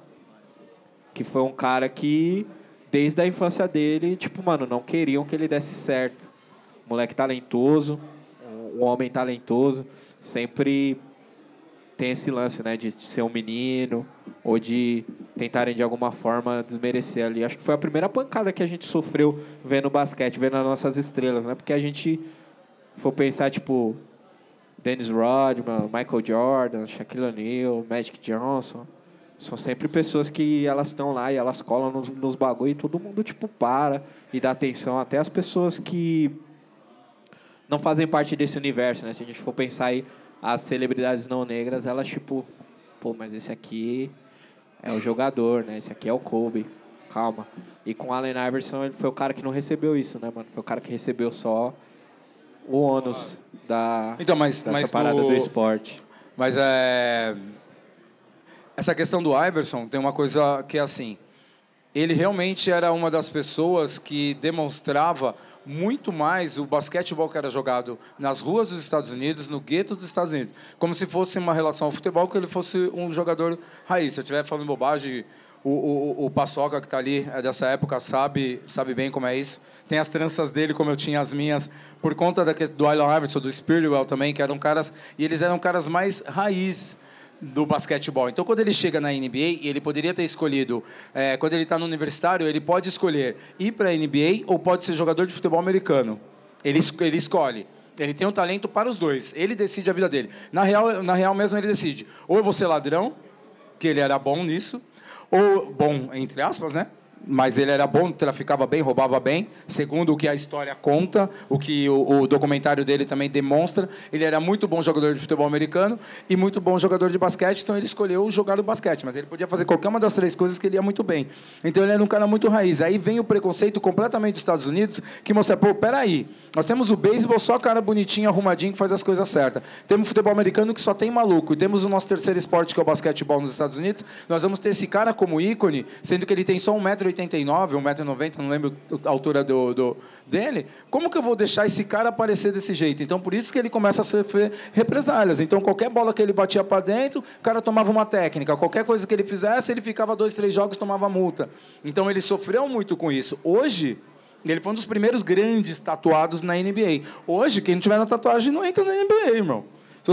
que foi um cara que desde a infância dele, tipo, mano, não queriam que ele desse certo. Moleque talentoso, um homem talentoso, sempre tem esse lance, né, de, ser um menino ou de tentarem de alguma forma desmerecer ali. Acho que foi a primeira pancada que a gente sofreu vendo basquete, vendo as nossas estrelas, né? Porque a gente for pensar tipo Dennis Rodman, Michael Jordan, Shaquille O'Neal, Magic Johnson, são sempre pessoas que elas estão lá e elas colam nos, nos bagulho e todo mundo tipo para e dá atenção até as pessoas que não fazem parte desse universo, né? Se a gente for pensar aí as celebridades não negras, elas tipo, pô, mas esse aqui é o jogador, né? Esse aqui é o Kobe. Calma. E com Allen Iverson, ele foi o cara que não recebeu isso, né, mano? Foi o cara que recebeu só o ônus da então, mas, dessa mas parada o... do esporte. Mas é essa questão do Iverson tem uma coisa que é assim, ele realmente era uma das pessoas que demonstrava muito mais o basquetebol que era jogado nas ruas dos Estados Unidos, no gueto dos Estados Unidos, como se fosse uma relação ao futebol, que ele fosse um jogador raiz. Se eu estiver falando bobagem, o, o, o Paçoca que está ali é dessa época sabe sabe bem como é isso. Tem as tranças dele, como eu tinha as minhas, por conta da, do Allen Iverson, do Spiritual também, que eram caras... E eles eram caras mais raiz do basquetebol. Então, quando ele chega na NBA, ele poderia ter escolhido, é, quando ele está no universitário, ele pode escolher ir para a NBA ou pode ser jogador de futebol americano. Ele, ele escolhe. Ele tem um talento para os dois. Ele decide a vida dele. Na real, na real mesmo, ele decide. Ou eu vou ser ladrão, que ele era bom nisso, ou bom, entre aspas, né? Mas ele era bom, traficava bem, roubava bem, segundo o que a história conta, o que o, o, documentário dele também demonstra. Ele era muito bom jogador de futebol americano e muito bom jogador de basquete, então ele escolheu jogar o basquete, mas ele podia fazer qualquer uma das três coisas que ele ia muito bem. Então ele era um cara muito raiz. Aí vem o preconceito completamente dos Estados Unidos, que mostra, pô, peraí, nós temos o beisebol só cara bonitinho, arrumadinho, que faz as coisas certas. Temos o futebol americano que só tem maluco. E temos o nosso terceiro esporte, que é o basquetebol nos Estados Unidos. Nós vamos ter esse cara como ícone, sendo que ele tem só 1,89m, 1,90m, não lembro a altura do, do, dele. Como que eu vou deixar esse cara aparecer desse jeito? Então, por isso que ele começa a sofrer represálias. Então, qualquer bola que ele batia para dentro, o cara tomava uma técnica. Qualquer coisa que ele fizesse, ele ficava dois, três jogos, tomava multa. Então, ele sofreu muito com isso. Hoje, ele foi um dos primeiros grandes tatuados na NBA. Hoje, quem não tiver na tatuagem não entra na NBA, irmão.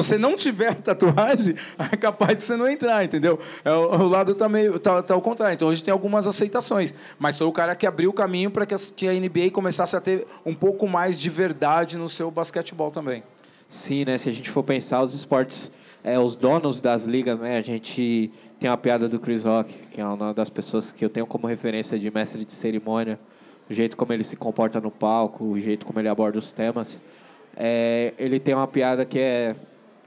Se você não tiver tatuagem, é capaz de você não entrar, entendeu? É, o, o lado está tá, tá ao contrário. Então hoje tem algumas aceitações, mas foi o cara que abriu o caminho para que, que a NBA começasse a ter um pouco mais de verdade no seu basquetebol também. Sim, né? Se a gente for pensar os esportes, é, os donos das ligas, né? A gente tem uma piada do Chris Rock, que é uma das pessoas que eu tenho como referência de mestre de cerimônia o jeito como ele se comporta no palco, o jeito como ele aborda os temas. É, ele tem uma piada que é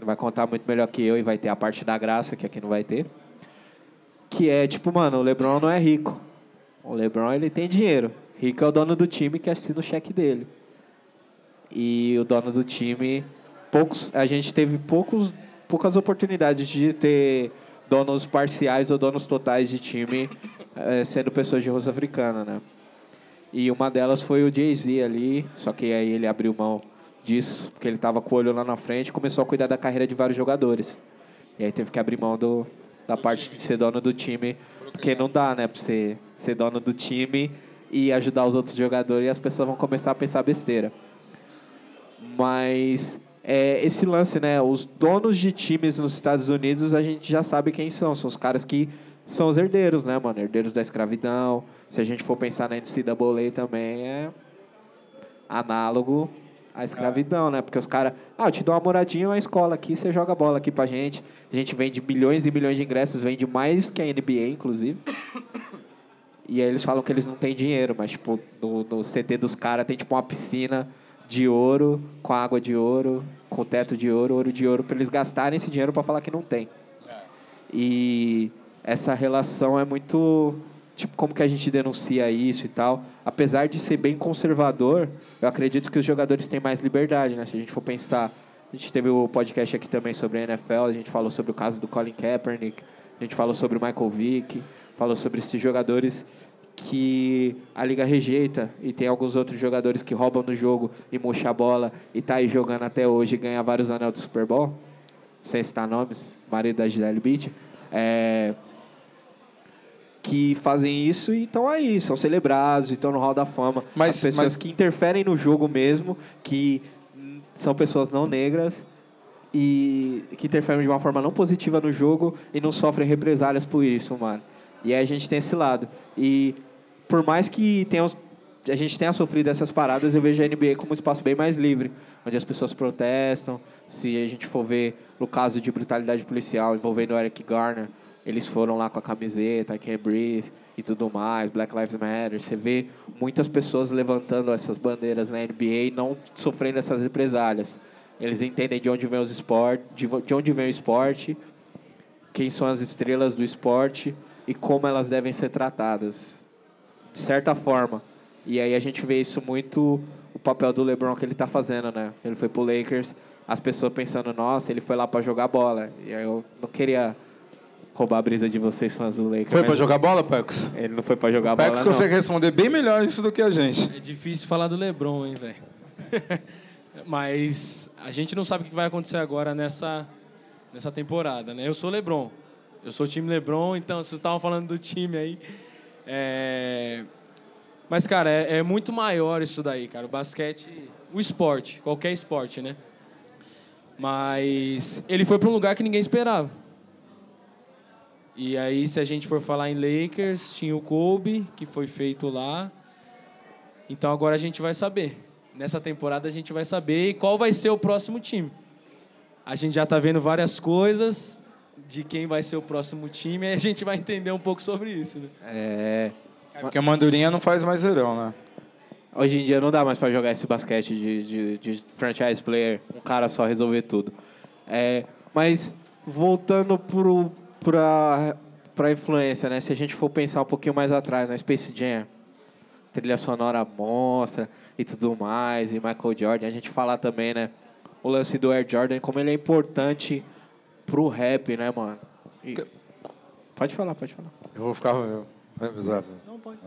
vai contar muito melhor que eu e vai ter a parte da graça, que aqui não vai ter. Que é tipo, mano, o LeBron não é rico. O LeBron ele tem dinheiro. Rico é o dono do time que assina o cheque dele. E o dono do time, poucos, a gente teve poucos, poucas oportunidades de ter donos parciais ou donos totais de time eh, sendo pessoas de rosto africana, né? E uma delas foi o Jay-Z ali, só que aí ele abriu mão disso, porque ele estava com o olho lá na frente e começou a cuidar da carreira de vários jogadores. E aí teve que abrir mão do, da parte de ser dono do time, porque não dá, né, pra você ser dono do time e ajudar os outros jogadores e as pessoas vão começar a pensar besteira. Mas é, esse lance, né, os donos de times nos Estados Unidos, a gente já sabe quem são, são os caras que são os herdeiros, né, mano, herdeiros da escravidão. Se a gente for pensar na NCAA também é análogo à escravidão, né? Porque os caras, ah, eu te dou uma moradinha, uma escola aqui, você joga bola aqui pra gente. A gente vende milhões e milhões de ingressos, vende mais que a NBA, inclusive. E aí eles falam que eles não têm dinheiro, mas, tipo, no, no CT dos caras tem, tipo, uma piscina de ouro, com água de ouro, com teto de ouro, ouro de ouro, para eles gastarem esse dinheiro para falar que não tem. E essa relação é muito tipo, como que a gente denuncia isso e tal. Apesar de ser bem conservador, eu acredito que os jogadores têm mais liberdade, né? Se a gente for pensar, a gente teve o podcast aqui também sobre a NFL, a gente falou sobre o caso do Colin Kaepernick, a gente falou sobre o Michael Vick, falou sobre esses jogadores que a liga rejeita e tem alguns outros jogadores que roubam no jogo e murcha a bola e tá aí jogando até hoje e ganha vários anéis do Super Bowl. Sem citar nomes, marido da Gisele Beach. É, que fazem isso e estão aí, são celebrados, estão no Hall da Fama. Mas- As pessoas mas- que interferem no jogo mesmo, que são pessoas não negras e que interferem de uma forma não positiva no jogo e não sofrem represálias por isso, mano. E aí a gente tem esse lado. E por mais que tenha, os- a gente tenha sofrido essas paradas, eu vejo a NBA como um espaço bem mais livre, onde as pessoas protestam. Se a gente for ver no caso de brutalidade policial envolvendo o Eric Garner, eles foram lá com a camiseta, I Can't Breathe e tudo mais, Black Lives Matter. Você vê muitas pessoas levantando essas bandeiras na NBA e não sofrendo essas represálias. Eles entendem de onde vem os esporte, de onde vem o esporte, quem são as estrelas do esporte e como elas devem ser tratadas, de certa forma. E aí a gente vê isso muito o papel do LeBron que ele está fazendo, né? Ele foi pro Lakers, as pessoas pensando, nossa, ele foi lá para jogar bola. E aí eu não queria roubar a brisa de vocês fãs do Lakers. Foi pra jogar bola, Pex? Ele não foi para jogar bola, não. consegue responder bem melhor isso do que a gente. É difícil falar do LeBron, hein, velho. Mas a gente não sabe o que vai acontecer agora nessa, nessa temporada, né? Eu sou LeBron. Eu sou o time LeBron, então vocês estavam falando do time aí. É... Mas, cara, é, é muito maior isso daí, cara. O basquete, o esporte, qualquer esporte, né? Mas ele foi para um lugar que ninguém esperava. E aí, se a gente for falar em Lakers, tinha o Kobe, que foi feito lá. Então agora a gente vai saber. Nessa temporada a gente vai saber qual vai ser o próximo time. A gente já está vendo várias coisas de quem vai ser o próximo time e a gente vai entender um pouco sobre isso. Né? É, É porque a Mandurinha não faz mais verão, né? Hoje em dia não dá mais para jogar esse basquete de, de, de franchise player, um cara só resolver tudo. É, mas voltando para a influência, né? Se a gente for pensar um pouquinho mais atrás, na Space Jam, trilha sonora monstra e tudo mais, e Michael Jordan, a gente falar também, né? O lance do Air Jordan, como ele é importante pro rap, né, mano? E- Pode falar, pode falar. Eu vou ficar. Eu. Não, pode.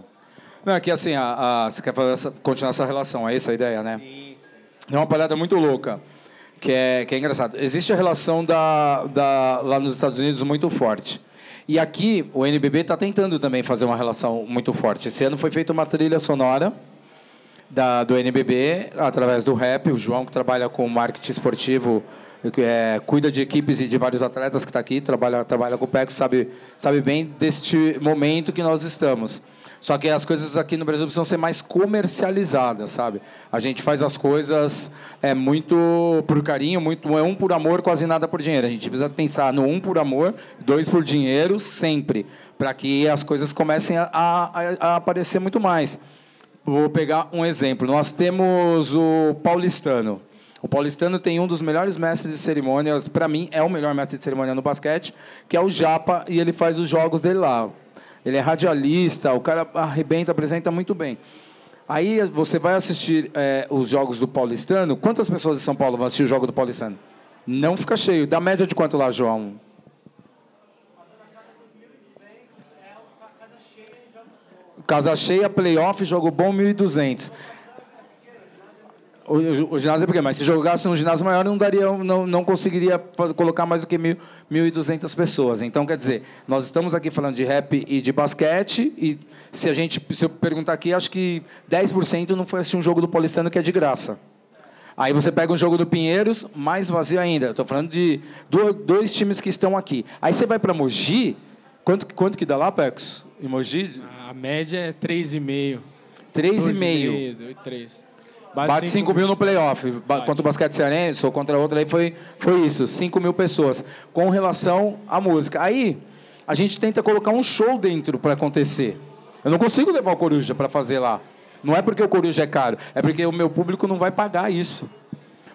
Não, é que assim, a, a- você quer fazer essa- continuar essa relação, é essa a ideia, né? É uma parada muito louca, que é, que é engraçado. Existe a relação da, da, lá nos Estados Unidos muito forte. E aqui, o NBB está tentando também fazer uma relação muito forte. Esse ano foi feita uma trilha sonora da, do NBB, através do rap. O João, que trabalha com marketing esportivo, é, cuida de equipes e de vários atletas que está aqui, trabalha, trabalha com o PEC, sabe, sabe bem deste momento que nós estamos. Só que as coisas aqui no Brasil precisam ser mais comercializadas, sabe? A gente faz as coisas é muito por carinho, muito é um por amor, quase nada por dinheiro. A gente precisa pensar no um por amor, dois por dinheiro, sempre, para que as coisas comecem a, a, a aparecer muito mais. Vou pegar um exemplo. Nós temos o paulistano. O paulistano tem um dos melhores mestres de cerimônias, para mim é o melhor mestre de cerimônia no basquete, que é o Japa, e ele faz os jogos dele lá. Ele é radialista, o cara arrebenta, apresenta muito bem. Aí você vai assistir é, os jogos do paulistano. Quantas pessoas de São Paulo vão assistir o jogo do paulistano? Não fica cheio. Da média de quanto lá, João? Casa cheia, playoff, jogo bom, 1.200. O, o, o, ginásio é pequeno, mas se jogasse num ginásio maior, não, daria, não, não conseguiria fazer, colocar mais do que 1.200 pessoas. Então, quer dizer, nós estamos aqui falando de rap e de basquete, e se a gente se eu perguntar aqui, acho que 10% não foi assistir um jogo do Paulistano que é de graça. Aí você pega um jogo do Pinheiros, mais vazio ainda. Estou falando de dois times que estão aqui. Aí você vai para Mogi, quanto, quanto que dá lá, Pex? Em Mogi? A média é 3,5. 3,5. 3. Bate, Bate 5 mil, no playoff. Bate. Contra o basquete cearense ou contra outro aí foi, foi isso. 5 mil pessoas. Com relação à música. Aí, a gente tenta colocar um show dentro para acontecer. Eu não consigo levar o Coruja para fazer lá. Não é porque o Coruja é caro, é porque o meu público não vai pagar isso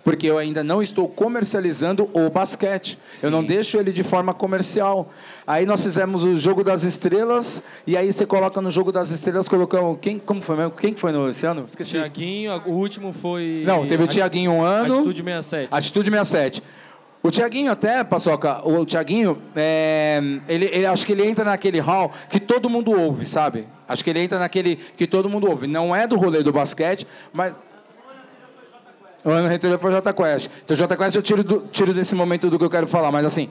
porque eu ainda não estou comercializando o basquete. Sim. Eu não deixo ele de forma comercial. Aí nós fizemos o jogo das estrelas e aí você coloca no jogo das estrelas colocamos quem como foi mesmo? Quem foi no esse ano? Esqueci. Tiaguinho, o último foi Não, teve o Tiaguinho um ano. Atitude 67. Atitude 67. O Tiaguinho até, Paçoca, o Tiaguinho, é, ele, ele, acho que ele entra naquele hall que todo mundo ouve, sabe? Acho que ele entra naquele que todo mundo ouve. Não é do rolê do basquete, mas o ano anterior foi o Jota Quest. Então, o Jota Quest eu tiro, do, tiro desse momento do que eu quero falar, mas assim,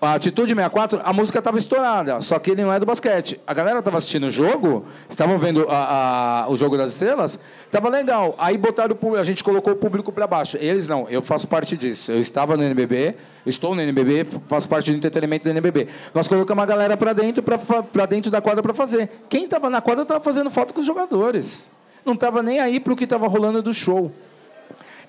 a Atitude 64, a música estava estourada, só que ele não é do basquete. A galera estava assistindo o jogo, estavam vendo a, a, o jogo das estrelas, estava legal. Aí botaram o público, a gente colocou o público para baixo. Eles não, eu faço parte disso. Eu estava no NBB, estou no NBB, faço parte do entretenimento do NBB. Nós colocamos a galera para dentro, para dentro da quadra para fazer. Quem estava na quadra estava fazendo foto com os jogadores. Não estava nem aí para o que estava rolando do show.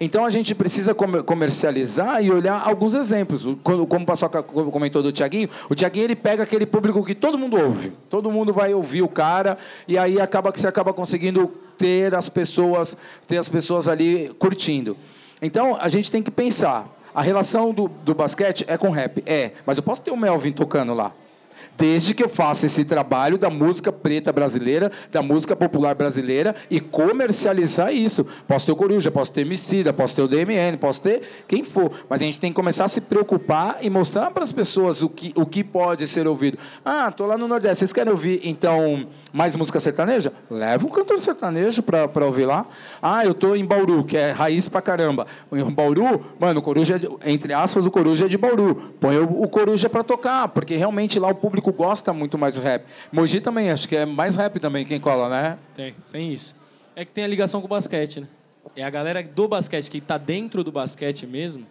Então a gente precisa comercializar e olhar alguns exemplos. Como o Paçoca comentou do Tiaguinho, o Tiaguinho ele pega aquele público que todo mundo ouve. Todo mundo vai ouvir o cara e aí acaba que você acaba conseguindo ter as pessoas, ter as pessoas ali curtindo. Então a gente tem que pensar. A relação do, do basquete é com rap? É. Mas eu posso ter o Melvin tocando lá desde que eu faça esse trabalho da música preta brasileira, da música popular brasileira e comercializar isso. Posso ter o Coruja, posso ter Emicida, posso ter o DMN, posso ter quem for, mas a gente tem que começar a se preocupar e mostrar para as pessoas o que, o que pode ser ouvido. Ah, tô lá no Nordeste, vocês querem ouvir então mais música sertaneja? Leva um cantor sertanejo para ouvir lá. Ah, eu tô em Bauru, que é raiz pra caramba. Em Bauru, mano, o Coruja, é entre aspas, o Coruja é de Bauru. Põe o, o Coruja para tocar, porque realmente lá o público público gosta muito mais do rap. Mogi também, acho que é mais rap também quem cola, né? Tem, tem isso. É que tem a ligação com o basquete, né? É a galera do basquete, que está dentro do basquete mesmo,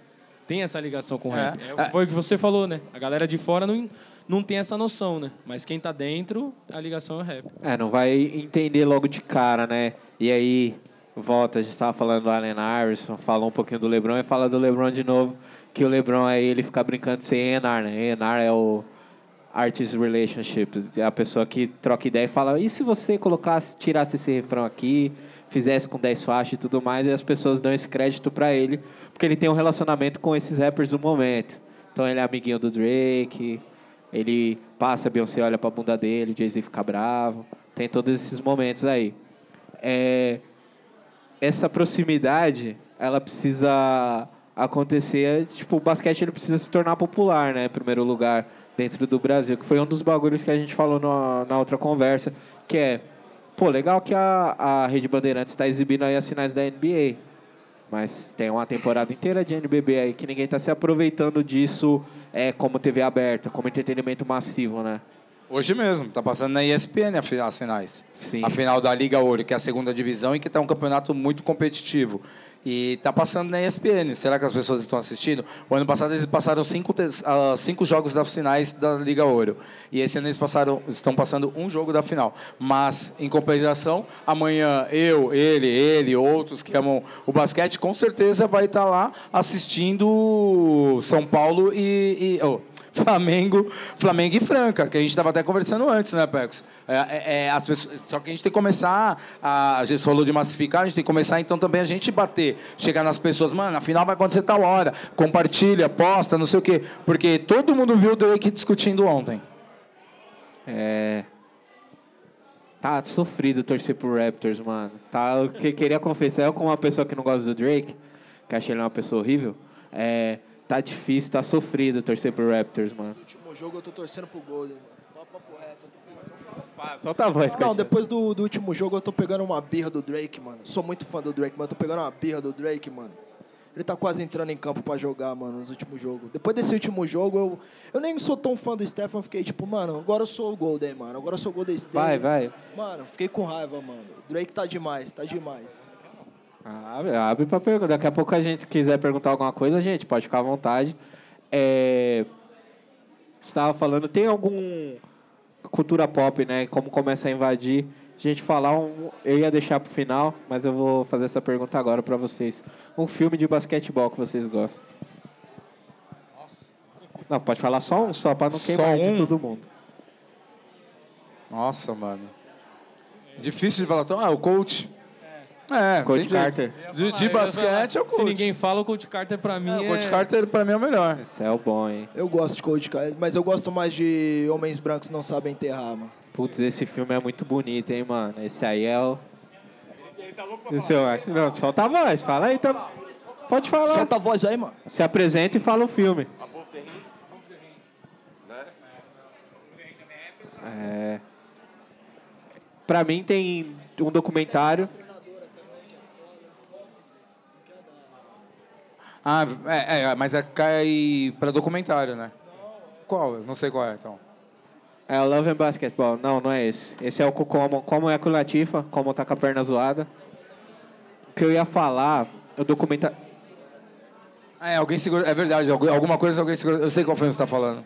tem essa ligação com o é. rap. É, foi o que você falou, né? A galera de fora não, não tem essa noção, né? Mas quem está dentro, a ligação é o rap. É, não vai entender logo de cara, né? E aí, volta, a gente estava falando do Allen Iverson, falou um pouquinho do LeBron e fala do LeBron de novo, que o LeBron aí ele fica brincando de ser ENAR, né? ENAR é o artist relationships, a pessoa que troca ideia e fala, e se você colocasse, tirasse esse refrão aqui, fizesse com 10 faixas e tudo mais, e as pessoas dão esse crédito para ele, porque ele tem um relacionamento com esses rappers do momento. Então ele é amiguinho do Drake, ele passa, a Beyoncé olha pra bunda dele, Jay-Z fica bravo, tem todos esses momentos aí. É, essa proximidade, ela precisa acontecer, tipo, o basquete ele precisa se tornar popular, né, em primeiro lugar dentro do Brasil, que foi um dos bagulhos que a gente falou na, na outra conversa, que é, pô, legal que a, a Rede Bandeirantes está exibindo aí as finais da NBA, mas tem uma temporada inteira de NBB aí que ninguém está se aproveitando disso é, como TV aberta, como entretenimento massivo, né? Hoje mesmo, tá passando na ESPN as finais. Sim. A final da Liga Ouro, que é a segunda divisão e que está um campeonato muito competitivo. E está passando na ESPN. Será que as pessoas estão assistindo? O ano passado eles passaram cinco, uh, cinco jogos das finais da Liga Ouro. E esse ano eles passaram, estão passando um jogo da final. Mas, em compensação, amanhã eu, ele, ele, outros que amam o basquete, com certeza vai estar tá lá assistindo São Paulo e. e oh, Flamengo, Flamengo e Franca, que a gente estava até conversando antes, né, Pecos? É, é, é, as pessoas, só que a gente tem que começar, a, a gente falou de massificar, a gente tem que começar então também a gente bater, chegar nas pessoas, mano, afinal vai acontecer tal hora, compartilha, posta, não sei o quê, porque todo mundo viu o Drake discutindo ontem. É. Tá sofrido torcer pro Raptors, mano. Tá, eu que, queria confessar, eu como uma pessoa que não gosta do Drake, que achei ele uma pessoa horrível, é, tá difícil, tá sofrido torcer pro Raptors, mano. No último jogo eu tô torcendo pro Golden, mano. Papo reto, eu tô pegando... Solta a voz, Não, depois do, do último jogo eu tô pegando uma birra do Drake, mano. Sou muito fã do Drake, mas eu tô pegando uma birra do Drake, mano. Ele tá quase entrando em campo pra jogar, mano, nos últimos jogos. Depois desse último jogo, eu, eu nem sou tão fã do Stephen, fiquei tipo, mano, agora eu sou o Golden, mano. Agora eu sou o Golden State. Vai, vai. Mano, fiquei com raiva, mano. O Drake tá demais, tá demais. Abre, abre pra pergunta. Daqui a pouco a gente quiser perguntar alguma coisa, gente, pode ficar à vontade. É... Estava falando, tem algum cultura pop, né? Como começa a invadir. A gente falar um, eu ia deixar pro final, mas eu vou fazer essa pergunta agora pra vocês. Um filme de basquetebol que vocês gostam? Não, pode falar só um, só pra não Só queimar um? de todo mundo. Nossa, mano. Difícil de falar. Ah, o coach. É, Coach. Carter. De, de basquete é o coach. Se ninguém fala, o Coach Carter pra mim É, é... o coach Carter pra mim é o melhor. Esse é o bom, hein? Eu gosto de Coach Carter, mas eu gosto mais de Homens Brancos Não Sabem Enterrar, mano. Putz, esse filme é muito bonito, hein, mano? Esse aí é o. Esse é o... Não, solta a voz, fala aí. Tá... Pode falar. Solta a voz aí, mano. Se apresenta e fala o filme. É... Pra mim tem um documentário. Ah, é, é, mas é, cai pra documentário, né? Qual? Eu não sei qual é, então. É o Love and Basketball. Não, não é esse. Esse é o como, como é com o Latifa, como tá com a perna zoada. O que eu ia falar, o documentário. Ah, é, alguém segura. É verdade, algu- alguma coisa alguém segura. Eu sei qual filme você tá falando.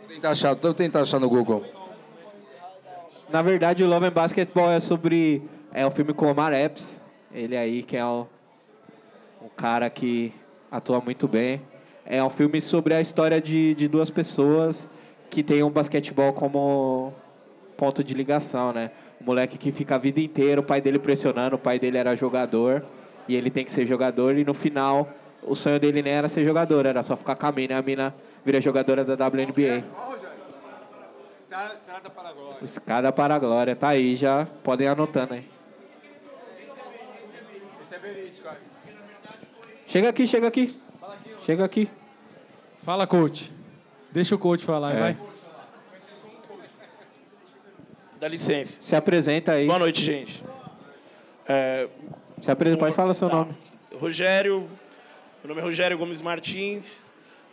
Vou tentar achar, tô tentando achar no Google. Na verdade, o Love and Basketball é sobre. É o filme com o Omar Epps. Ele aí que é o, um cara que atua muito bem. É um filme sobre a história de, de duas pessoas que têm um basquetebol como ponto de ligação, né? O moleque que fica a vida inteira, o pai dele pressionando, o pai dele era jogador e ele tem que ser jogador e no final o sonho dele nem era ser jogador, era só ficar com a mina a mina vira jogadora da WNBA. Escada para a glória, tá aí já, podem anotando aí. Chega aqui, chega aqui. Chega aqui. Fala, Coach. Deixa o Coach falar, É. vai. Dá licença. Se apresenta aí. Boa noite, gente. É, Se apresenta, pode falar seu tá. nome. Rogério, meu nome é Rogério Gomes Martins.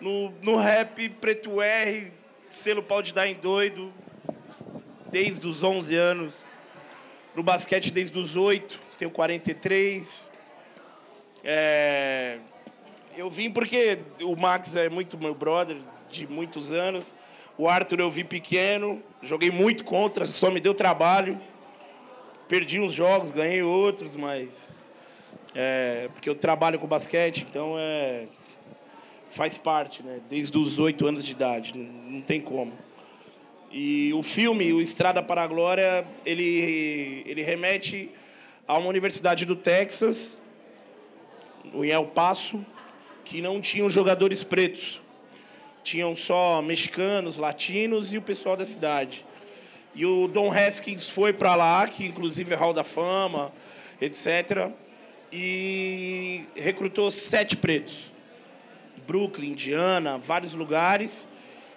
No, no rap, Preto R, selo pau de dar em doido, desde os 11 anos. No basquete, desde os 8, tenho 43. É, eu vim porque o Max é muito meu brother, de muitos anos. O Arthur eu vi pequeno, joguei muito contra, só me deu trabalho. Perdi uns jogos, ganhei outros, mas é, porque eu trabalho com basquete, então é faz parte, né? Desde os oito anos de idade, não, tem como. E o filme, o Estrada para a Glória, ele ele remete a uma universidade do Texas, em El Paso, que não tinham jogadores pretos. Tinham só mexicanos, latinos e o pessoal da cidade. E o Don Haskins foi para lá, que inclusive é Hall da Fama, etc. E recrutou sete pretos. Brooklyn, Indiana, vários lugares.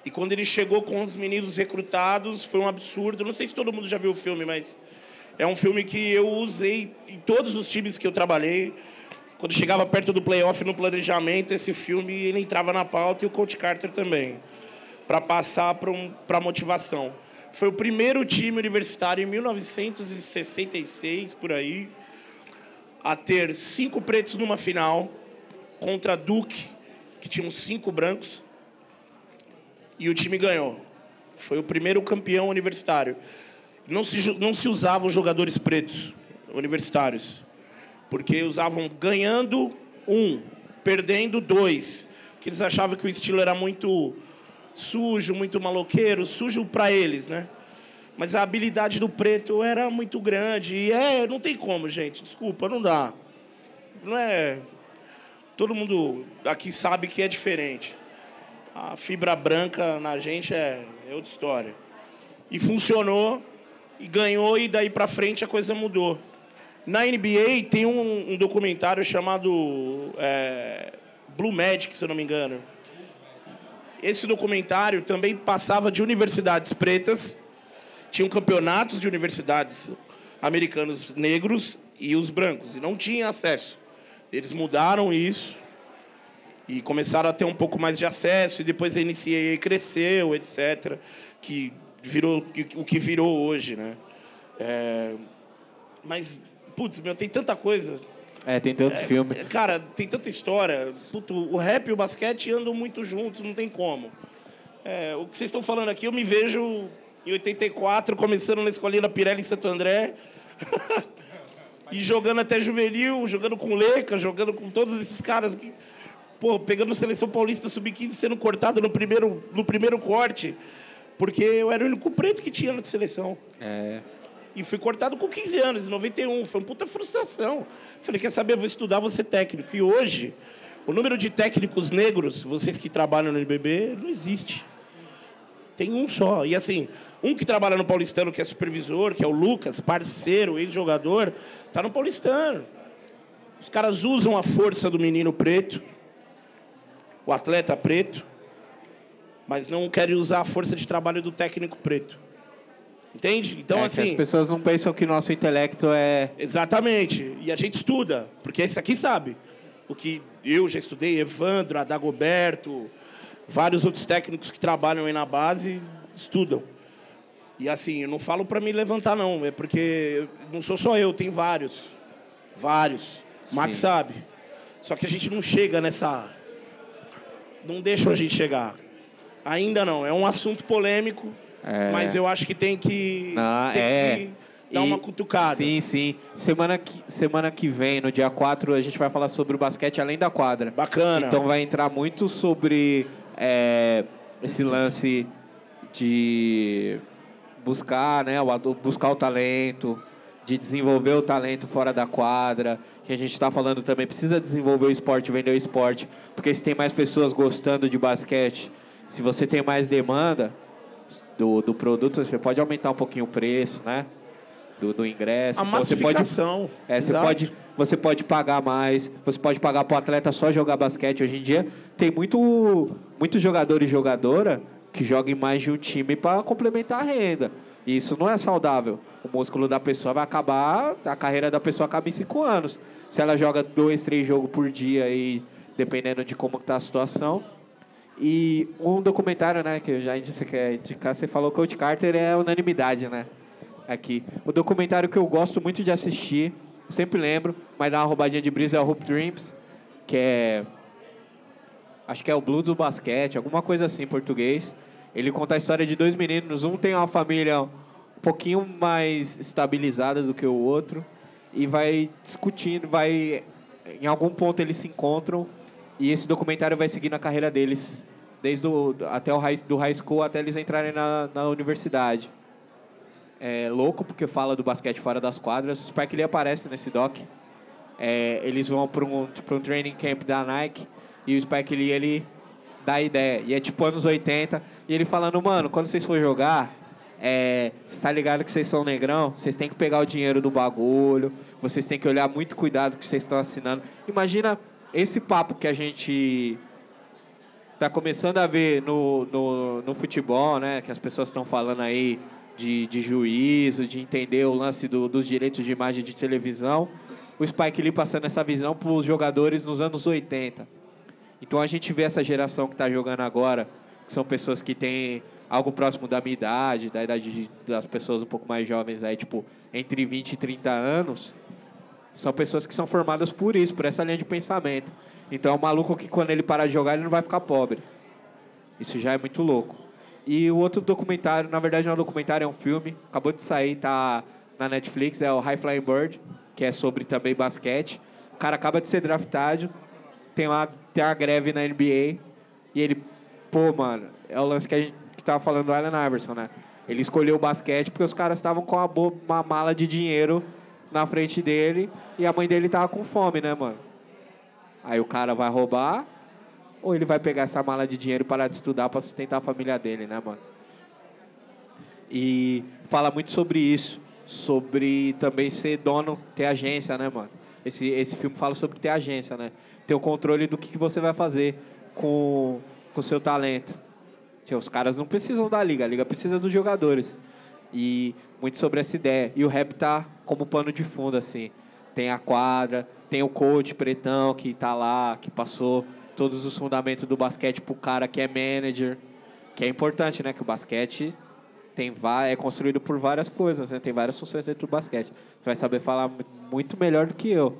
E quando ele chegou com os meninos recrutados, foi um absurdo. Não sei se todo mundo já viu o filme, mas é um filme que eu usei em todos os times que eu trabalhei. Quando chegava perto do playoff no planejamento, esse filme ele entrava na pauta e o Coach Carter também, para passar para um, a motivação. Foi o primeiro time universitário em 1966, por aí, a ter cinco pretos numa final contra Duke, que tinham cinco brancos, e o time ganhou. Foi o primeiro campeão universitário. Não se, não se usavam jogadores pretos universitários, porque usavam ganhando um, perdendo dois, porque eles achavam que o estilo era muito sujo, muito maloqueiro, sujo para eles, né? Mas a habilidade do preto era muito grande. E é, não tem como, gente. Desculpa, não dá. Não é. Todo mundo aqui sabe que é diferente. A fibra branca na gente é, é outra história. E funcionou, e ganhou, e daí pra frente a coisa mudou. Na NBA tem um, um documentário chamado é, Blue Magic, se eu não me engano. Esse documentário também passava de universidades pretas tinham campeonatos de universidades americanos negros e os brancos, e não tinha acesso. Eles mudaram isso e começaram a ter um pouco mais de acesso, e depois a NCAA cresceu, etc., que virou o que virou hoje, né? É... Mas, putz, meu, tem tanta coisa. É, tem tanto É, filme. Cara, tem tanta história. Puto, o rap e o basquete andam muito juntos, não tem como. É, o que vocês estão falando aqui, eu me vejo em 84, começando na escolinha da Pirelli em Santo André. e jogando até juvenil, jogando com Leca, jogando com todos esses caras que. Pô, pegando seleção paulista sub-15 sendo cortado no primeiro, no primeiro corte. Porque eu era o único preto que tinha na seleção. É. E fui cortado com 15 anos, em 91. Foi uma puta frustração. Falei, quer saber, vou estudar, vou ser técnico. E hoje, o número de técnicos negros, vocês que trabalham no NBB, não existe. Tem um só. E assim, um que trabalha no Paulistano, que é supervisor, que é o Lucas, parceiro, ex-jogador, tá no Paulistano. Os caras usam a força do menino preto, o atleta preto, mas não querem usar a força de trabalho do técnico preto. Entende? Então, É assim. as pessoas não pensam que nosso intelecto é. Exatamente. E a gente estuda, porque esse aqui sabe. O que eu já estudei, Evandro, Adagoberto, vários outros técnicos que trabalham aí na base estudam. E assim, eu não falo para me levantar não, é porque não sou só eu, tem vários. Vários. O Max sabe. Só que a gente não chega nessa não deixam a gente chegar. Ainda não, é um assunto polêmico, É. mas eu acho que tem que tem é. que dar E- uma cutucada. Sim, sim. Semana que, semana que vem, no dia 4, a gente vai falar sobre o basquete além da quadra. Bacana. Então vai entrar muito sobre é, esse lance de buscar, né, o, buscar o talento, de desenvolver o talento fora da quadra. Que a gente está falando também, precisa desenvolver o esporte, vender o esporte. Porque se tem mais pessoas gostando de basquete, se você tem mais demanda do, do produto, você pode aumentar um pouquinho o preço, né? Do, do ingresso. A Então, você pode é, você pode, você pode pagar mais, você pode pagar para o atleta só jogar basquete. Hoje em dia tem muito, muito jogador e jogadora que jogam em mais de um time para complementar a renda. E isso não é saudável. O músculo da pessoa vai acabar, a carreira da pessoa acaba em cinco anos. Se ela joga dois, três jogos por dia e dependendo de como está a situação. E um documentário, né, que eu já disse que é indicar, você falou que Coach Carter é unanimidade, né? Aqui. O documentário que eu gosto muito de assistir, sempre lembro, mas dá uma roubadinha de brisa, é o Hope Dreams, que é. Acho que é o Blues do basquete, alguma coisa assim em português. Ele conta a história de dois meninos. Um tem uma família um pouquinho mais estabilizada do que o outro e vai discutindo, vai. Em algum ponto eles se encontram e esse documentário vai seguindo a carreira deles, desde o, até o high, do high school até eles entrarem na, na universidade. É louco porque fala do basquete fora das quadras. O Spike Lee aparece nesse doc. É, eles vão para um, um training camp da Nike e o Spike Lee ele dá ideia. E é tipo anos 80. E ele falando, mano, quando vocês for jogar, é, tá ligado que vocês são negrão? Vocês têm que pegar o dinheiro do bagulho. Vocês têm que olhar muito cuidado que vocês estão assinando. Imagina esse papo que a gente tá começando a ver no, no, no futebol, né? Que as pessoas estão falando aí de, de juízo, de entender o lance do- dos direitos de imagem de televisão. O Spike Lee passando essa visão para os jogadores nos anos 80. Então a gente vê essa geração que está jogando agora, que são pessoas que têm algo próximo da minha idade, da idade de- das pessoas um pouco mais jovens aí, tipo, entre 20 e 30 anos, são pessoas que são formadas por isso, por essa linha de pensamento. Então é um maluco que quando ele parar de jogar, ele não vai ficar pobre. Isso já é muito louco. E o outro documentário, na verdade não é um documentário, é um filme, acabou de sair, tá na Netflix, é o High Flying Bird, que é sobre também basquete. O cara acaba de ser draftado, tem uma, tem uma greve na NBA, e ele, pô, mano, é o lance que a gente que tava falando do Allen Iverson, né? Ele escolheu o basquete porque os caras estavam com uma, bo- uma mala de dinheiro na frente dele e a mãe dele tava com fome, né, mano? Aí o cara vai roubar ou ele vai pegar essa mala de dinheiro parar de estudar para sustentar a família dele, né, mano? E fala muito sobre isso, sobre também ser dono, ter agência, né, mano? Esse, esse filme fala sobre ter agência, né? Ter o controle do que, que você vai fazer com o seu talento. Tipo, os caras não precisam da liga, a liga precisa dos jogadores. E muito sobre essa ideia. E o rap tá como pano de fundo, assim. Tem a quadra, tem o coach pretão que tá lá, que passou todos os fundamentos do basquete pro cara que é manager. Que é importante, né? Que o basquete tem é construído por várias coisas, né? Tem várias funções dentro do basquete. Você vai saber falar mu- muito melhor do que eu.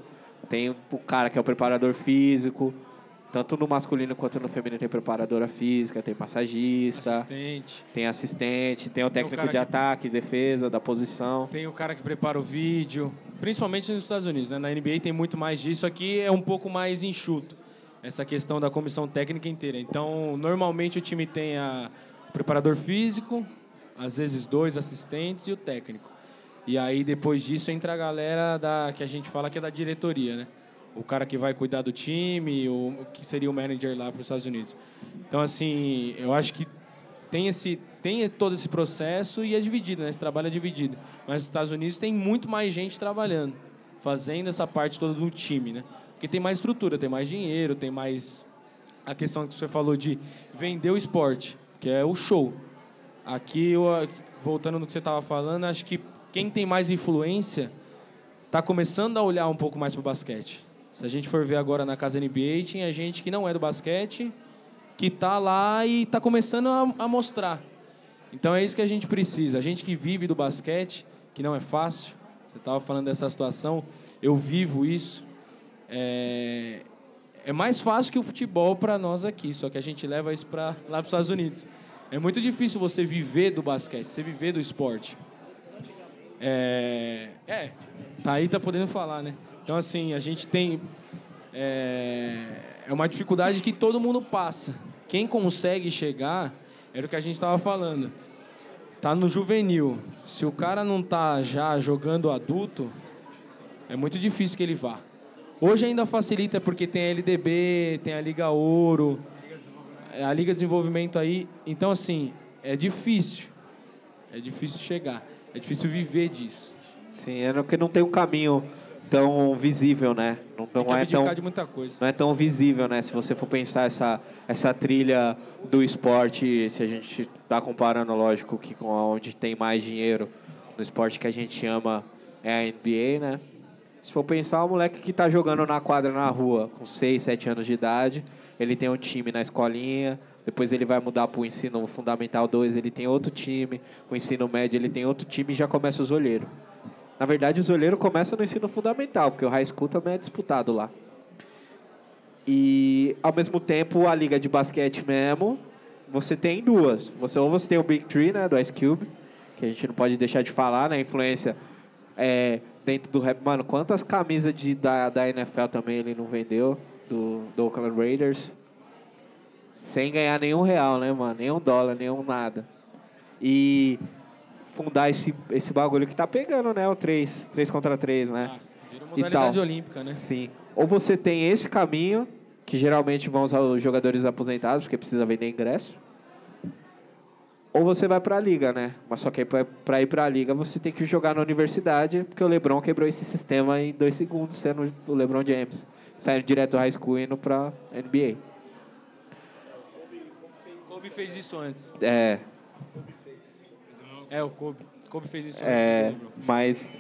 Tem o cara que é o preparador físico, tanto no masculino quanto no feminino tem preparadora física, tem massagista, Assistente. tem assistente, tem o Tem o técnico de que- ataque, defesa, da posição. Tem o cara que prepara o vídeo, principalmente nos Estados Unidos. Né? Na NBA tem muito mais disso. Aqui é um pouco mais enxuto, essa questão da comissão técnica inteira. Então, normalmente o time tem a, o preparador físico, às vezes dois assistentes e o técnico. E aí, depois disso, entra a galera da, que a gente fala que é da diretoria, né? O cara que vai cuidar do time, o que seria o manager lá para os Estados Unidos. Então, assim, eu acho que tem esse tem todo esse processo e é dividido, né? Esse trabalho é dividido. Mas nos Estados Unidos tem muito mais gente trabalhando, fazendo essa parte toda do time, né? Porque tem mais estrutura, tem mais dinheiro, tem mais a questão que você falou de vender o esporte, que é o show. Aqui, voltando no que você estava falando, acho que quem tem mais influência está começando a olhar um pouco mais para o basquete. Se a gente for ver agora na casa NBA, tinha gente que não é do basquete, que tá lá e está começando a, a mostrar. Então é isso que a gente precisa. A gente que vive do basquete, que não é fácil. Você estava falando dessa situação, eu vivo isso. É, é mais fácil que o futebol para nós aqui, só que a gente leva isso para lá para os Estados Unidos. É muito difícil você viver do basquete, você viver do esporte. É, é, tá aí, tá podendo falar, né? Então, assim, a gente tem. É, é uma dificuldade que todo mundo passa. Quem consegue chegar, era o que a gente estava falando. Tá no juvenil. Se o cara não tá já jogando adulto, é muito difícil que ele vá. Hoje ainda facilita porque tem a LDB, tem a Liga Ouro, a Liga de Desenvolvimento aí. Então, assim, é difícil. É difícil chegar. É difícil viver disso. Sim, é porque não tem um caminho tão visível, né? Não, não é tão não é tão visível, né? Se você for pensar essa, essa trilha do esporte, se a gente está comparando, lógico, que com onde tem mais dinheiro no esporte que a gente ama é a NBA, né? Se for pensar, o moleque que está jogando na quadra na rua com 6, 7 anos de idade, ele tem um time na escolinha, depois ele vai mudar para o ensino fundamental 2, ele tem outro time, o ensino médio ele tem outro time e já começa os olheiros. Na verdade, os olheiros começam no ensino fundamental, porque o high school também é disputado lá. E, ao mesmo tempo, a liga de basquete mesmo, você tem duas. Você, ou você tem o Big Three, né, do Ice Cube, que a gente não pode deixar de falar, né, influência é, dentro do rap. Mano, quantas camisas de, da, da NFL também ele não vendeu, do, do Oakland Raiders, sem ganhar nenhum real, né, mano, nenhum dólar, nenhum nada. E fundar esse, esse bagulho que tá pegando, né, o 3, 3 contra 3, né. Ah, virou E modalidade olímpica, né? Sim. Ou você tem esse caminho, que geralmente vão usar os jogadores aposentados, porque precisa vender ingresso. Ou você vai para a liga, né? Mas só que para ir para a liga você tem que jogar na universidade, porque o LeBron quebrou esse sistema em dois segundos, sendo o LeBron James. Saindo direto do high school e indo para NBA. Kobe fez isso antes. É, É, o Kobe. Kobe fez isso é, mas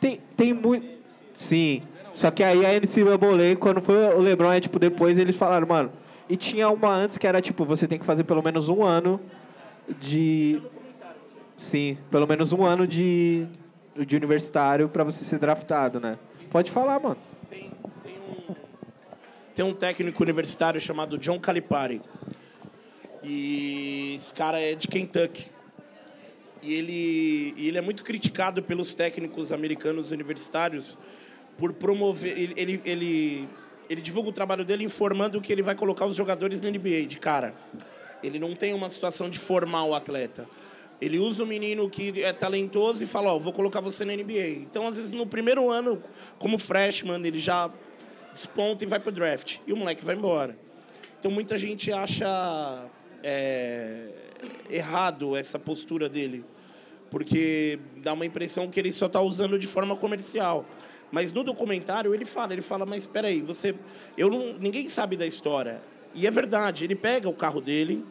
tem, tem muito. Sim. Só que aí a NCAA, quando foi o LeBron, é tipo, depois eles falaram, mano. E tinha uma antes que era tipo, você tem que fazer pelo menos um ano de. Sim, pelo menos um ano de, de universitário pra você ser draftado, né? Pode falar, mano. Tem, tem um, tem um técnico universitário chamado John Calipari. E esse cara é de Kentucky. E ele, e ele é muito criticado pelos técnicos americanos universitários por promover. Ele, ele, ele, ele divulga o trabalho dele informando que ele vai colocar os jogadores na NBA de cara. Ele não tem uma situação de formar o atleta. Ele usa o menino que é talentoso e fala, ó, vou colocar você na NBA. Então, às vezes, no primeiro ano, como freshman, ele já desponta e vai pro draft. E o moleque vai embora. Então, muita gente acha é, errado essa postura dele. Porque dá uma impressão que ele só está usando de forma comercial. Mas no documentário ele fala, ele fala, mas espera aí, você, eu não, ninguém sabe da história. E é verdade, ele pega o carro dele,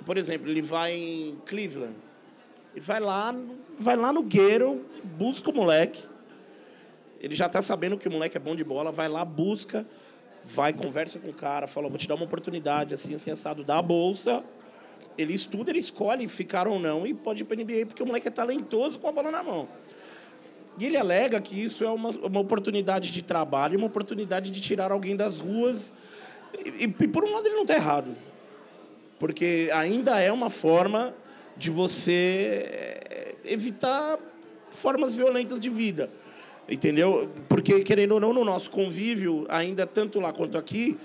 e, por exemplo, ele vai em Cleveland, ele vai lá, vai lá no Gueiro, busca o moleque. Ele já está sabendo que o moleque é bom de bola, vai lá, busca, vai, conversa com o cara, fala, vou te dar uma oportunidade, assim, assim, assado, dá a bolsa. Ele estuda, ele escolhe ficar ou não e pode ir para a NBA, porque o moleque é talentoso com a bola na mão. E ele alega que isso é uma, uma oportunidade de trabalho, uma oportunidade de tirar alguém das ruas. E, e por um lado ele não está errado, porque ainda é uma forma de você eh, evitar formas violentas de vida. Entendeu? Porque, querendo ou não, no nosso convívio, ainda tanto lá quanto aqui,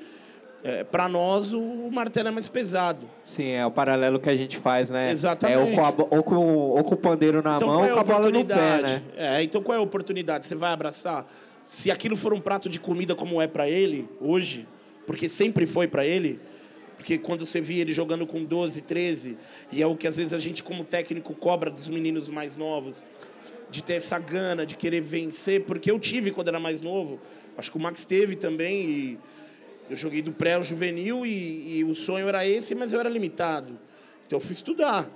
é, para nós o martelo é mais pesado. Sim, é o paralelo que a gente faz, né? Exatamente. É ou com, a, ou com, ou com o pandeiro na então, mão é ou com a bola no pé, né? É, então qual é a oportunidade? Você vai abraçar? Se aquilo for um prato de comida como é para ele hoje, porque sempre foi para ele, porque quando você via ele jogando com 12, 13, e é o que às vezes a gente como técnico cobra dos meninos mais novos, de ter essa gana, de querer vencer, porque eu tive quando era mais novo, acho que o Max teve também, e eu joguei do pré ao juvenil e, e o sonho era esse, mas eu era limitado. Então eu fui estudar.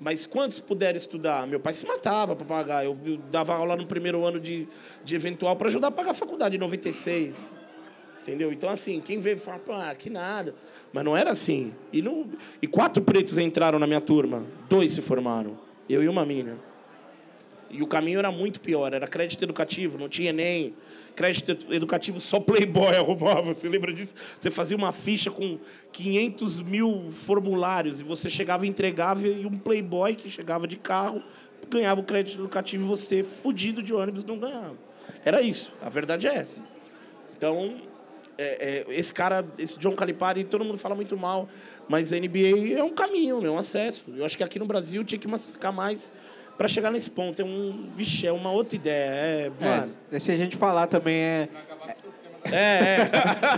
Mas quantos puderam estudar? Meu pai se matava para pagar. Eu, eu dava aula no primeiro ano de, de eventual para ajudar a pagar a faculdade em 96. Entendeu? Então, assim, quem veio fala, ah, que nada. Mas não era assim. E, não, e quatro pretos entraram na minha turma. Dois se formaram. Eu e uma mina. E o caminho era muito pior. Era crédito educativo, não tinha nem crédito educativo, só Playboy arrumava. Você lembra disso? Você fazia uma ficha com 500 mil formulários e você chegava e entregava e um Playboy que chegava de carro ganhava o crédito educativo e você, fudido de ônibus, não ganhava. Era isso. A verdade é essa. Então, é, é, esse cara, esse John Calipari, todo mundo fala muito mal, mas a NBA é um caminho, é um acesso. Eu acho que aqui no Brasil tinha que massificar mais para chegar nesse ponto. É um, vixe, é uma outra ideia. É, mano, É, se a gente falar também é, é, é,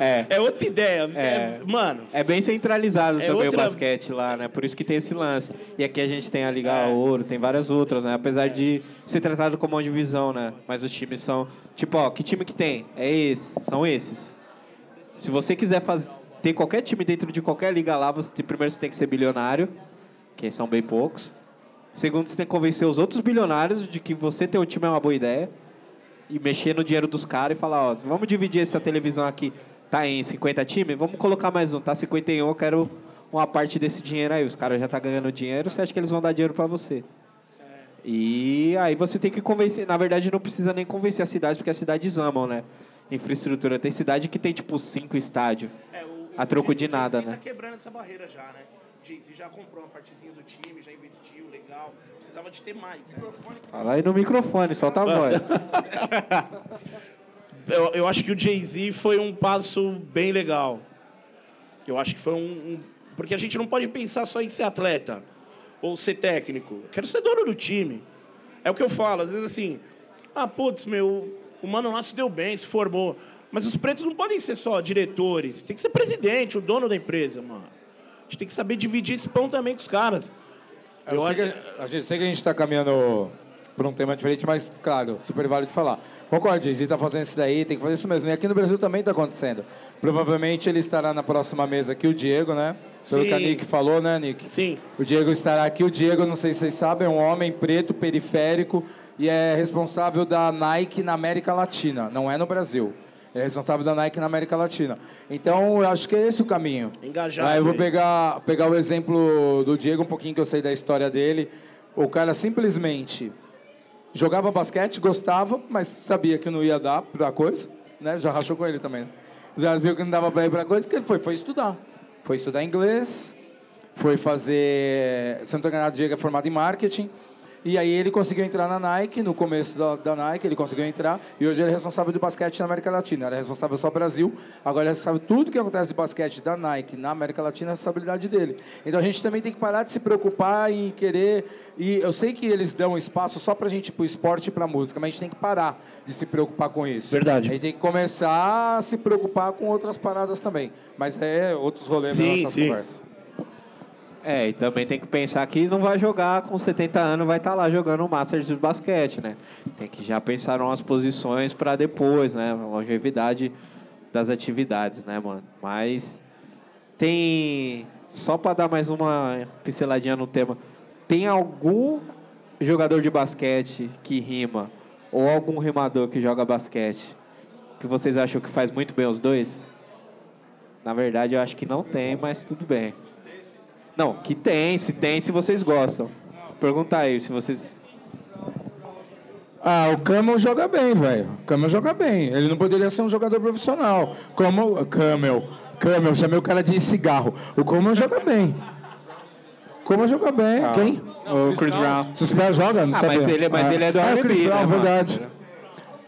É. é outra ideia. É. É, mano, é bem centralizado É também outra- o basquete lá, né? Por isso que tem esse lance. E aqui a gente tem a Liga É. Ouro, tem várias outras, né? Apesar de ser tratado como uma divisão, né? Mas os times são... Tipo, ó, que time que tem? É esse, são esses. Se você quiser faz... ter qualquer time dentro de qualquer liga lá, você, primeiro você tem que ser bilionário, que são bem poucos. Segundo, você tem que convencer os outros bilionários de que você ter um time é uma boa ideia. E mexer no dinheiro dos caras e falar, ó, vamos dividir essa televisão aqui. Tá em 50 times? Vamos colocar mais um. Tá 51, eu quero uma parte desse dinheiro aí. Os caras já tá ganhando dinheiro, você acha que eles vão dar dinheiro para você? E aí você tem que convencer. Na verdade, não precisa nem convencer as cidades, porque as cidades amam, né? Infraestrutura. Tem cidade que tem, tipo, cinco estádios. é, o, A troco de Jay-Z nada, tá né? quebrando essa barreira já, né? Jay-Z já comprou uma partezinha do time, já investiu, legal. Precisava de ter mais, né? Fala aí no microfone, solta a voz. Eu, eu acho que o Jay-Z foi um passo bem legal. Eu acho que foi um, um- Porque a gente não pode pensar só em ser atleta ou ser técnico. Eu quero ser dono do time. É o que eu falo, às vezes assim. Ah, putz, meu, o Mano Lasso deu bem, se formou. Mas os pretos não podem ser só diretores. Tem que ser presidente, o dono da empresa, mano. A gente tem que saber dividir esse pão também com os caras. Eu sei que, a- gente, sei que a gente está caminhando para um tema diferente, mas, claro, super válido de falar. Concordo, Jay-Z está fazendo isso daí, tem que fazer isso mesmo. E aqui no Brasil também está acontecendo. Provavelmente ele estará na próxima mesa aqui, o Diego, né? Pelo Sim. que a Nick falou, né, Nick? Sim. O Diego estará aqui. O Diego, não sei se vocês sabem, é um homem preto, periférico, e é responsável da Nike na América Latina, não é no Brasil. Ele é responsável da Nike na América Latina. Então, eu acho que é esse o caminho. Engajado, Aí eu vou pegar, pegar o exemplo do Diego, um pouquinho que eu sei da história dele. O cara simplesmente jogava basquete, gostava, mas sabia que não ia dar pra coisa, né? Já rachou com ele também. né? Já viu que não dava pra ir pra coisa, que ele foi, foi estudar. Foi estudar inglês, foi fazer... Se eu não enganado, Diego é formado em marketing. E aí ele conseguiu entrar na Nike, no começo da, da Nike, ele conseguiu entrar. E hoje ele é responsável de basquete na América Latina. Era responsável só Brasil, agora ele é responsável tudo que acontece de basquete da Nike na América Latina, é a responsabilidade dele. Então a gente também tem que parar de se preocupar em querer... E eu sei que eles dão espaço só pra gente pro esporte e pra música, mas a gente tem que parar de se preocupar com isso. Verdade. A gente tem que começar a se preocupar com outras paradas também. Mas é outros rolês Sim, na nossa sim. conversa. É, e também tem que pensar que não vai jogar com 70 anos, vai estar lá jogando o Masters de basquete, né? Tem que já pensar umas posições para depois, né? Longevidade das atividades, né, mano? Mas tem só para dar mais uma pinceladinha no tema, tem algum jogador de basquete que rima ou algum rimador que joga basquete que vocês acham que faz muito bem os dois? Na verdade, eu acho que não tem, mas tudo bem. Não, que tem, se tem, se vocês gostam. Pergunta aí, se vocês. Ah, o Camel joga bem, velho. O Camel joga bem. Ele não poderia ser um jogador profissional. Como Camel. Camel, chamei o cara de cigarro. O Camel joga bem. Camel joga bem. Quem? o Chris Brown. Se o Brown joga? Não Ah, sabia. mas ele- mas ele é do Ah, o Chris Brown, né, verdade.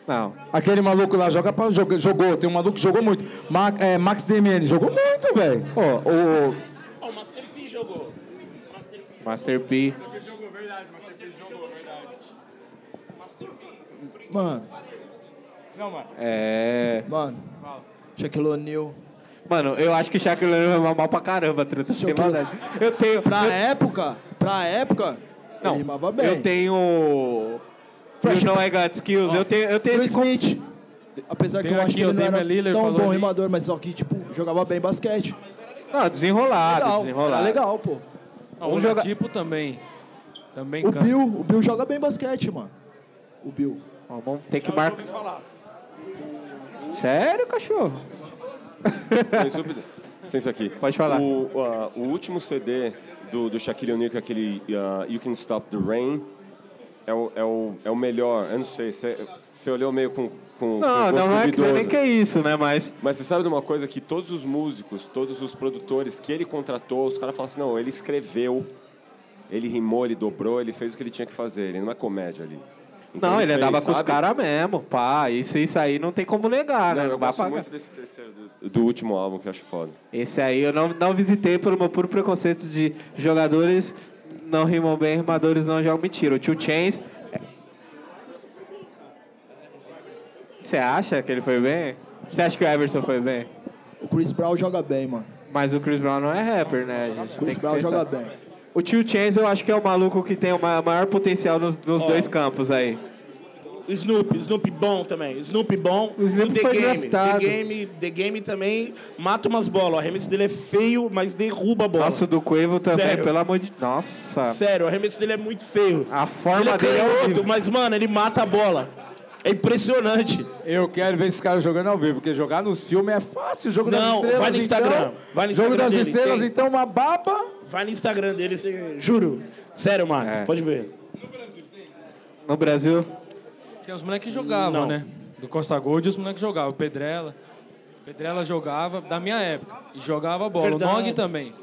Não. Aquele maluco lá joga pra, joga- jogou. Tem um maluco que jogou muito. Ma- é, Max DMN jogou muito, velho. Pô, o Ó, o Master P jogou. Master P. Master P. Mano, É. mano. Shaquille O'Neal. Mano, eu acho que o Shaquille O'Neal é mal pra caramba, truta. Sem Shaquille- maldade. Eu tenho. Pra eu- época, pra época, Não, ele rimava bem. eu tenho. Fresh- You know I got skills. Eu tenho, eu tenho Will esse. com- Smith. Apesar que Tem eu acho aqui, que ele ó, não era Lillard tão falou bom ali. rimador, mas só que, tipo, jogava bem basquete. Não, desenrolado, Legal, desenrolado. era legal, pô. Ah, o Um joga- tipo também. Também O canta. Bill, o Bill joga bem basquete, mano. O Bill. Ó, Vamos ter que marcar. Sério, cachorro? Sem isso aqui. Pode falar. O, ah, o último CD do, do Shaquille O'Neal, que é aquele ah, You Can Stop the Rain, é o, é o, é o melhor. Eu não sei, você olhou meio com, com, Não, com gosto não é que, duvidoso. nem que é isso, né? Mas. Mas você sabe de uma coisa que todos os músicos, todos os produtores que ele contratou, os caras falam assim, não, ele escreveu, ele rimou, ele dobrou, ele fez o que ele tinha que fazer, ele não é comédia ali. Então Não, ele fez, andava com os caras mesmo, pá. Isso, isso aí não tem como negar, Não, né? eu Não gosto muito desse terceiro, do, do último álbum, que eu acho foda. Esse aí eu não, não visitei pelo meu puro preconceito de jogadores não rimam bem, rimadores não jogam mentira. O Two Chains. Você acha que ele foi bem? Você acha que o Everson foi bem? O Chris Brown joga bem, mano. Mas o Chris Brown não é rapper, né? Gente O tem Chris que Brown pensar. joga bem. O Tio Chains eu acho que é o maluco que tem o ma- maior potencial nos, nos dois campos aí. Snoop, Snoop bom também. Snoop bom. O Snoop The foi Game. draftado. The Game, The Game também mata umas bolas. O arremesso dele é feio, mas derruba a bola. Nossa, do Quavo também, Sério? pelo amor de... Nossa. Sério, o arremesso dele é muito feio. A forma ele é dele é canhoto, mas, mano, ele mata a bola. É impressionante. Eu quero ver esses caras jogando ao vivo, porque jogar nos filmes é fácil. O jogo das Não, estrelas, vai no Instagram. Então, Vai no jogo Instagram das dele, estrelas, tem. então, uma baba. Vai no Instagram dele, juro. Sério, Max, É. pode ver. No Brasil... Tem os moleques que jogavam, Não. né? Do Costa Gold, os moleques jogavam. O Pedrela. Pedrela jogava da minha época. E jogava bola. Verdade. O Nog também.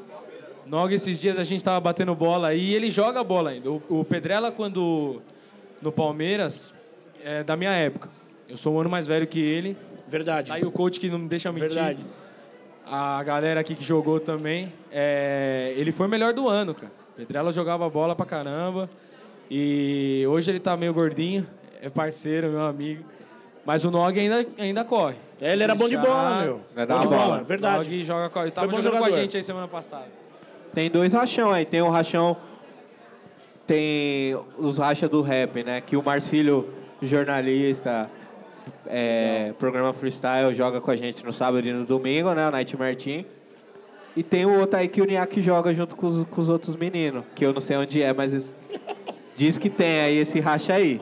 Nog, esses dias a gente tava batendo bola aí e ele joga bola ainda. O, o Pedrela, quando no Palmeiras, é da minha época. Eu sou um ano mais velho que ele. Verdade. Tá aí o coach que não me deixa mentir. Verdade. A galera aqui que jogou também. é, ele foi o melhor do ano, cara. Pedrela jogava bola pra caramba. E hoje ele tá meio gordinho. É parceiro, meu amigo. Mas o Nog ainda, ainda corre. É, ele era bom de bola, meu. Era Bom de bola, bola. verdade. Nog joga com, ele tava jogando com a jogador. gente aí semana passada. Tem dois rachão aí. Tem o rachão. Tem os racha do rap, né? Que o Marcílio, jornalista, é, programa freestyle, joga com a gente no sábado e no domingo, né? O Night Martin. E tem o outro aí que o Niak joga junto com os, com os outros meninos. Que eu não sei onde é, mas diz que tem aí esse racha aí.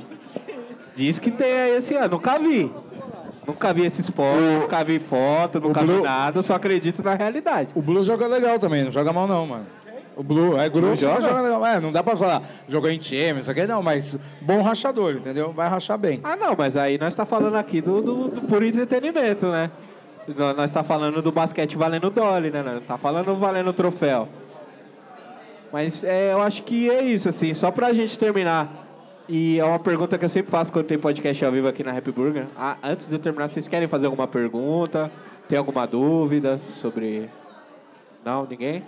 Diz que tem aí esse ano. Nunca vi. Nunca vi esse esporte, nunca vi foto, nunca vi Blue- nada. Eu só acredito na realidade. O Blue joga legal também, não joga mal não, mano. O Blue é grosso, joga? mas joga legal. É, não dá pra falar, jogou em time, isso aqui não, mas bom rachador, entendeu? Vai rachar bem. Ah, não, mas aí nós tá falando aqui do, do, do puro entretenimento, né? Nó- Nós tá falando do basquete valendo dolly, né? Não tá falando valendo troféu. Mas é, eu acho que é isso, assim, só pra gente terminar. E é uma pergunta que eu sempre faço quando tem podcast ao vivo aqui na Happy Burger. Ah, antes de eu terminar, vocês querem fazer alguma pergunta? Tem alguma dúvida sobre. Não? Ninguém?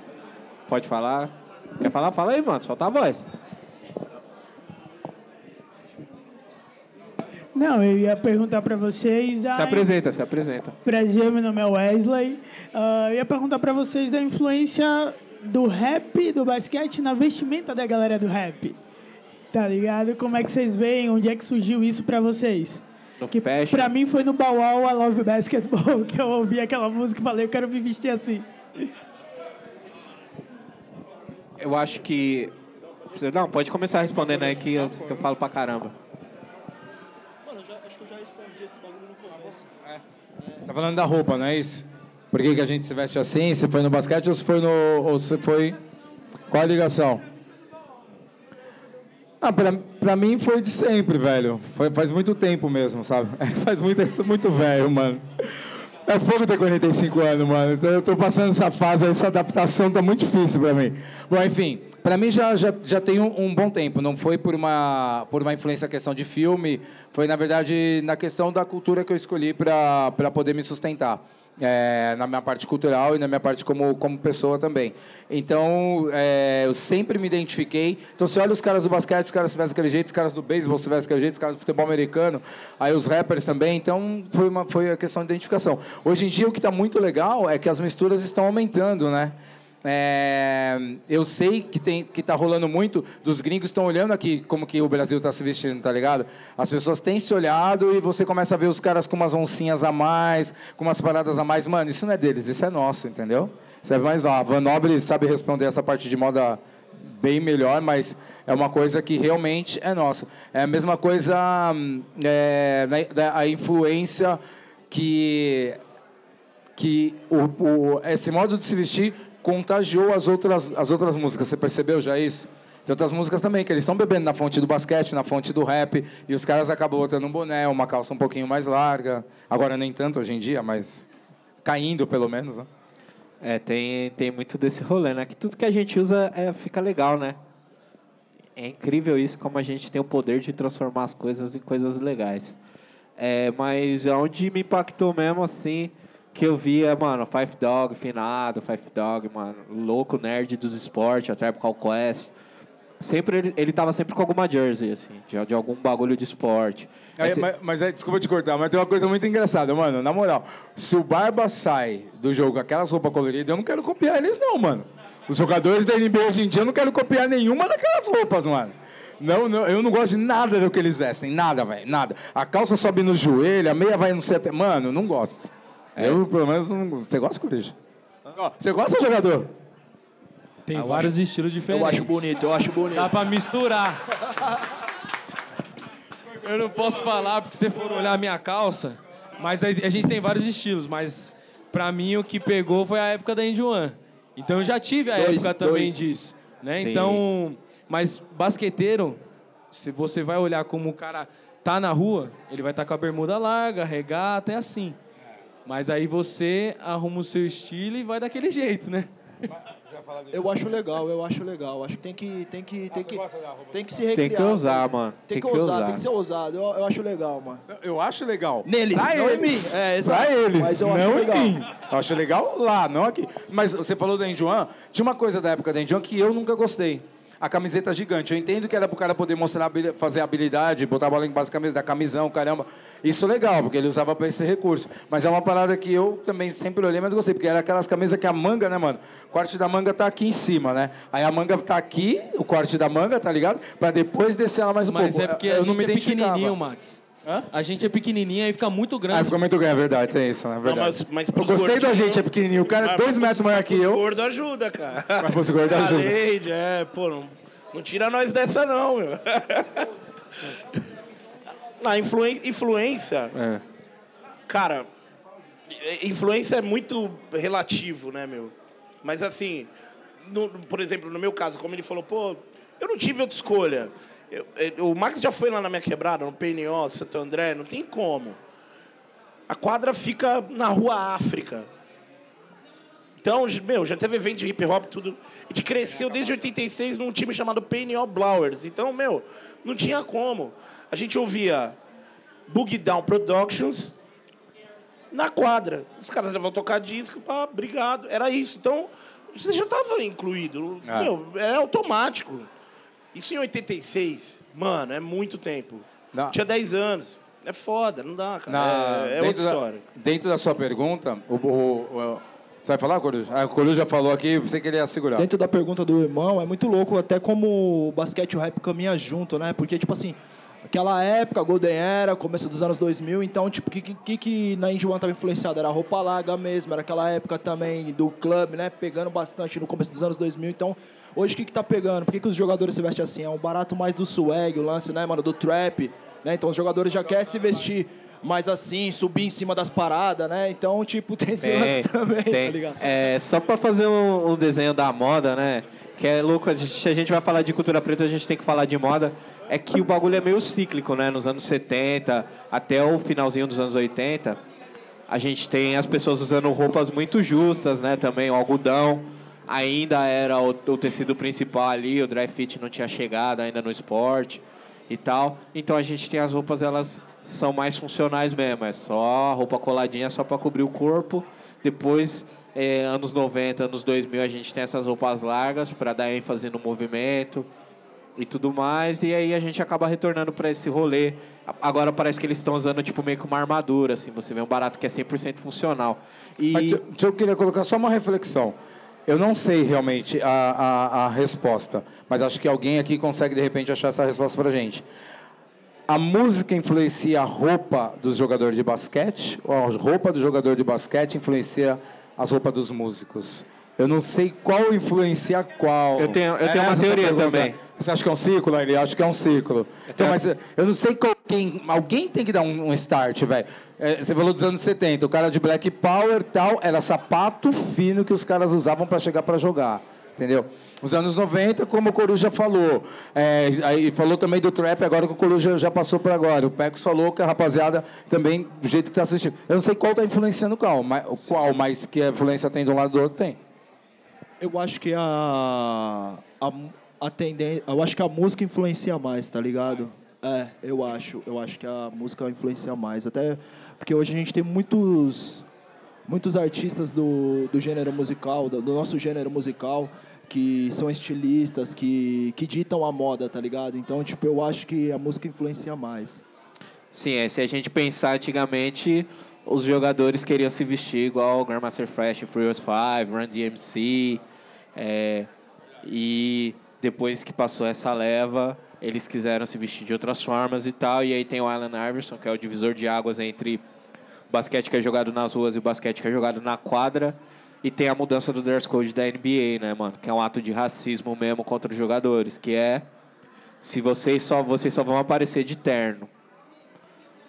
Pode falar? Quer falar? Fala aí, mano. Solta a voz. Não, eu ia perguntar para vocês da Se apresenta, se apresenta. Brasil, meu nome é Wesley. Ah, eu ia perguntar para vocês da influência do rap, do basquete na vestimenta da galera do rap. Tá ligado? Como é que vocês veem? Onde é que surgiu isso para vocês? No que fashion. pra mim foi no Bauau I Love Basketball que eu ouvi aquela música e falei, eu quero me vestir assim. Eu acho que. Não, pode começar respondendo aí que eu, que eu falo pra caramba. Mano, eu já, acho que eu já respondi esse bagulho no começo. Tá falando da roupa, não é isso? Por que, que a gente se veste assim? Se foi no basquete ou se foi no. Ou se foi. Qual a ligação? Ah, pra, pra mim foi de sempre, velho. Foi, faz muito tempo mesmo, sabe? faz muito, eu sou muito velho, mano. É fogo ter 45 anos, mano. Então, Eu tô passando essa fase, essa adaptação tá muito difícil pra mim. Bom, enfim, pra mim já, já, já tem um, um bom tempo. Não foi por uma, por uma influência questão de filme, foi, na verdade, na questão da cultura que eu escolhi pra poder me sustentar. É, na minha parte cultural e na minha parte como, como pessoa também. Então, é, eu sempre me identifiquei. Então, você olha os caras do basquete, os caras se vestem daquele jeito, os caras do beisebol se vestem daquele jeito, os caras do futebol americano, aí os rappers também. Então, foi, uma, foi a questão de identificação. Hoje em dia, o que está muito legal é que as misturas estão aumentando, né? É, eu sei que tem que tá rolando muito dos gringos estão olhando aqui como que o Brasil está se vestindo, tá ligado? As pessoas têm se olhado e você começa a ver os caras com umas oncinhas a mais, com umas paradas a mais. Mano, isso não é deles, isso é nosso, entendeu? Isso é mais a Van Nobre sabe responder essa parte de moda bem melhor, mas é uma coisa que realmente é nossa. É a mesma coisa hum, é, da- a influência que que o, o- esse modo de se vestir contagiou as outras, as outras músicas. Você percebeu já isso? Tem outras músicas também, que eles estão bebendo na fonte do basquete, na fonte do rap, e os caras acabam botando um boné, uma calça um pouquinho mais larga. Agora nem tanto hoje em dia, mas caindo pelo menos, né? É, tem, tem muito desse rolê, né? Que tudo que a gente usa é, fica legal, né? É incrível isso, como a gente tem o poder de transformar as coisas em coisas legais. É, mas onde me impactou mesmo, assim, que eu via, mano, Five Dog, finado, Five Dog, mano, louco nerd dos esportes, a Tribe Call Quest. Sempre ele, ele tava sempre com alguma jersey, assim, de, de algum bagulho de esporte. Aí, Esse- mas, mas é, desculpa te cortar, mas tem uma coisa muito engraçada, mano. Na moral, se o Barba sai do jogo com aquelas roupas coloridas, eu não quero copiar eles, não, mano. Os jogadores da NBA hoje em dia, eu não quero copiar nenhuma daquelas roupas, mano. Não, não, eu não gosto de nada do que eles vestem, nada, velho, nada. A calça sobe no joelho, a meia vai no set... Mano, não gosto. Eu, pelo menos, não... Você gosta, Corinthians? Ó, Você gosta, jogador? Tem vários estilos diferentes. Eu acho bonito, eu acho bonito. Dá pra misturar. Eu não posso falar, porque se você for olhar a minha calça, mas a a gente tem vários estilos, mas pra mim o que pegou foi a época da Indy One. Então eu já tive a Dois, época também dois. disso. Né? Sim. Então, mas basqueteiro, se você vai olhar como o cara tá na rua, ele vai estar com a bermuda larga, regata, é assim. Mas aí você arruma o seu estilo e vai daquele jeito, né? Eu acho legal, eu acho legal. Acho que tem que tem que tem que tem que se recriar. Tem que ousar, mano. Tem, que, ousar, tem que ser ousado. Eu, eu acho legal, mano. Eu acho legal. Neles, pra não em eles. mim. É, exato. Pra eles, Mas eu acho não legal. em mim. Eu acho legal lá, não aqui. Mas você falou da Enjoan, tinha uma coisa da época da Enjoan que eu nunca gostei. A camiseta gigante. Eu entendo que era pro cara poder mostrar, fazer habilidade, botar a bola embaixo da camisa, da camisão, caramba. Isso é legal, porque ele usava pra esse recurso. Mas é uma parada que eu também sempre olhei, mas gostei, porque era aquelas camisas que a manga, né, mano? O corte da manga tá aqui em cima, né? Aí a manga tá aqui, o corte da manga, tá ligado? Pra depois descer ela mais um Mas pouco. é porque eu a não gente me é pequenininho, Max. A gente é pequenininho, aí fica muito grande. Ah, ficou muito grande, é verdade, tem isso, né? É Não, verdade. mas, mas eu gostei da gente, é pequenininho. O cara é dois metros maior que eu. gordo ajuda, cara. Mas pros gordo ajuda. Leide, é, pô, não, não tira nós dessa não, meu. Na influen- influência, É. cara, é- influência é muito relativo, né, meu? Mas assim, no- por exemplo, no meu caso, como ele falou, pô, eu não tive outra escolha. Eu- eu- o Max já foi lá na minha quebrada, no PNO, Santo André, não tem como. A quadra fica na rua África. Então, meu, já teve evento de hip hop, tudo. A gente cresceu desde 86 num time chamado All Blowers. Então, meu, não tinha como. A gente ouvia Boogie Down Productions na quadra. Os caras levam tocar disco, pá, obrigado. Era isso. Então, você já estava incluído. É. Meu, é automático. Isso em 86, mano, é muito tempo. Não. Tinha 10 anos. É foda, não dá, cara. Na- é é outra da- história. Dentro da sua pergunta, o, o- o- você vai falar, Coruja? Ah, o Coruja já falou aqui, eu pensei que ele ia segurar. Dentro da pergunta do irmão, é muito louco até como o basquete e o rap caminham junto, né? Porque, tipo assim, aquela época, Golden Era, começo dos anos 2000, então, tipo, o que, que, que na Indy One tava influenciado? Era a roupa larga mesmo, era aquela época também do clube, né? Pegando bastante no começo dos anos 2000, então... Hoje, o que que tá pegando? Por que, que os jogadores se vestem assim? É um barato mais do swag, o lance, né, mano, do trap, né? Então, os jogadores já querem se vestir mais assim, subir em cima das paradas, né? Então, tipo, tem esse lance também, tem. tá ligado? É, só pra fazer um, um desenho da moda, né? Que é louco, a gente, se a gente vai falar de cultura preta, a gente tem que falar de moda. É que o bagulho é meio cíclico, né? Nos anos 70 até o finalzinho dos anos 80, a gente tem as pessoas usando roupas muito justas, né? Também o algodão ainda era o, o tecido principal ali, o dry fit não tinha chegado ainda no esporte e tal. Então a gente tem as roupas, elas são mais funcionais mesmo, é só roupa coladinha só para cobrir o corpo. Depois, eh, anos 90, anos 2000, a gente tem essas roupas largas para dar ênfase no movimento e tudo mais. E aí a gente acaba retornando para esse rolê. Agora parece que eles estão usando tipo meio que uma armadura, assim. Você vê um barato que é 100% funcional. E Mas eu queria colocar só uma reflexão. Eu não sei realmente a, a, a resposta, mas acho que alguém aqui consegue de repente achar essa resposta pra gente. A música influencia a roupa dos jogadores de basquete ou a roupa do jogador de basquete influencia as roupas dos músicos? Eu não sei qual influencia qual. Eu tenho- eu tenho uma essa a teoria também. Você acha que é um ciclo? Ele acha que é um ciclo. Então, mas eu não sei qual, quem. Alguém tem que dar um, um start, velho. É, você falou dos anos 70, o cara de Black Power tal, era sapato fino que os caras usavam para chegar para jogar. Entendeu? Os anos 90, como o Coruja falou. É, aí falou também do trap, agora que o Coruja já passou por agora. O Pecos falou que a rapaziada também, do jeito que está assistindo. Eu não sei qual está influenciando qual, mas, qual, mas que a influência tem de um lado do outro, tem. Eu acho que a, a, a tendência, eu acho que a música influencia mais, tá ligado? É, eu acho, eu acho que a música influencia mais, até porque hoje a gente tem muitos muitos artistas do, do gênero musical, do, do nosso gênero musical, que são estilistas, que, que ditam a moda, tá ligado? Então, tipo, eu acho que a música influencia mais. Sim, é, se a gente pensar antigamente, os jogadores queriam se vestir igual Grandmaster Flash, Furious 5, Run DMC. É, e depois que passou essa leva, eles quiseram se vestir de outras formas e tal. E aí tem o Allen Iverson, que é o divisor de águas entre o basquete que é jogado nas ruas e o basquete que é jogado na quadra. E tem a mudança do dress code da NBA, né, mano? Que é um ato de racismo mesmo contra os jogadores, que é se vocês só vocês só vão aparecer de terno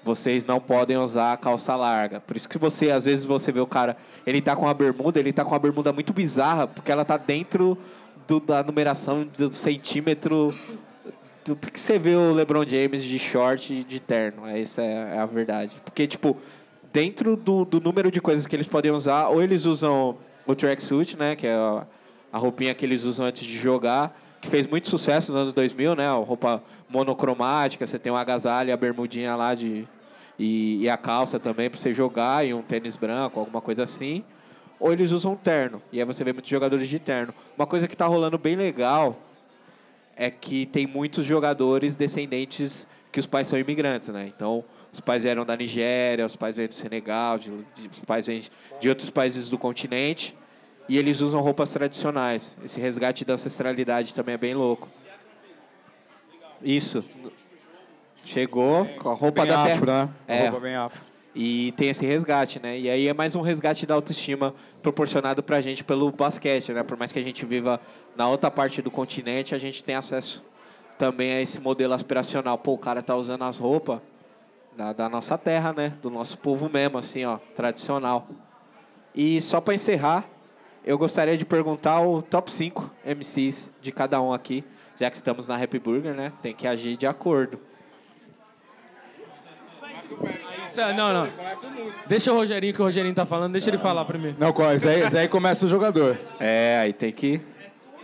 vocês não podem usar a calça larga. Por isso que você, às vezes, você vê o cara, ele tá com uma bermuda, ele tá com uma bermuda muito bizarra, porque ela tá dentro do- da numeração do centímetro. Do, porque você vê o LeBron James de short e de terno. Essa é, é a verdade. Porque, tipo, dentro do, do número de coisas que eles podem usar, ou eles usam o tracksuit, né, que é a, roupinha que eles usam antes de jogar, que fez muito sucesso nos anos 2000, né, a roupa monocromática, você tem um agasalho a bermudinha lá de e, e a calça também para você jogar e um tênis branco, alguma coisa assim. Ou eles usam terno, e aí você vê muitos jogadores de terno. Uma coisa que está rolando bem legal é que tem muitos jogadores descendentes que os pais são imigrantes, né? Então, os pais vieram da Nigéria, os pais vieram do Senegal, de, de- os pais vêm de outros países do continente e eles usam roupas tradicionais. Esse resgate da ancestralidade também é bem louco. Isso. Chegou com a roupa bem da afro, terra. né? É, Roupa bem afro. E tem esse resgate, né? E aí é mais um resgate da autoestima proporcionado pra gente pelo basquete, né? Por mais que a gente viva na outra parte do continente, a gente tem acesso também a esse modelo aspiracional. Pô, o cara tá usando as roupas da, da nossa terra, né? Do nosso povo mesmo, assim, ó, tradicional. E só pra encerrar, eu gostaria de perguntar o top 5 MCs de cada um aqui, já que estamos na Happy Burger, né? Tem que agir de acordo. Começa. Não, não. Deixa o Rogerinho, que o Rogerinho tá falando, deixa ele falar primeiro. Não, qual? Esse aí, esse aí começa o jogador. É, aí tem que.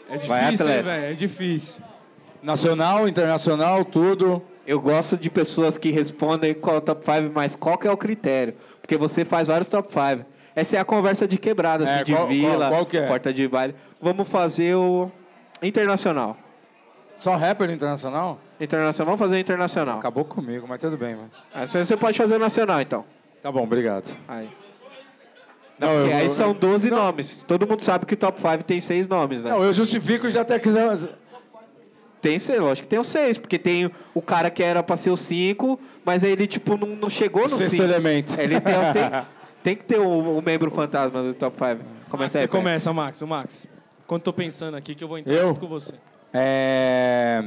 É Vai, difícil, atleta. velho? É difícil. Nacional, internacional, tudo. Eu gosto de pessoas que respondem qual é o top 5, mas qual que é o critério? Porque você faz vários top 5. Essa é a conversa de quebrada, assim, É, de qual- vila, qual- qual que é? porta de baile. Vamos fazer o internacional. Só rapper internacional? Internacional, vamos fazer internacional. Acabou comigo, mas tudo bem, mano. Aí você pode fazer nacional, então. Tá bom, obrigado. Aí. Não, Porque eu- aí eu- são 12 nomes. Todo mundo sabe que o top 5 tem seis nomes, né? Não, eu justifico e já até quiser. Tem seis, lógico que tem os seis, porque tem o cara que era pra ser o cinco, mas aí ele, tipo, não, não chegou no Sexto cinco. elemento. Ele tem, os- tem, tem que ter o, o membro fantasma do top 5. Começa aí, Você começa, Max. O Max. Quando tô pensando aqui, que eu vou entrar Eu? junto com você. É...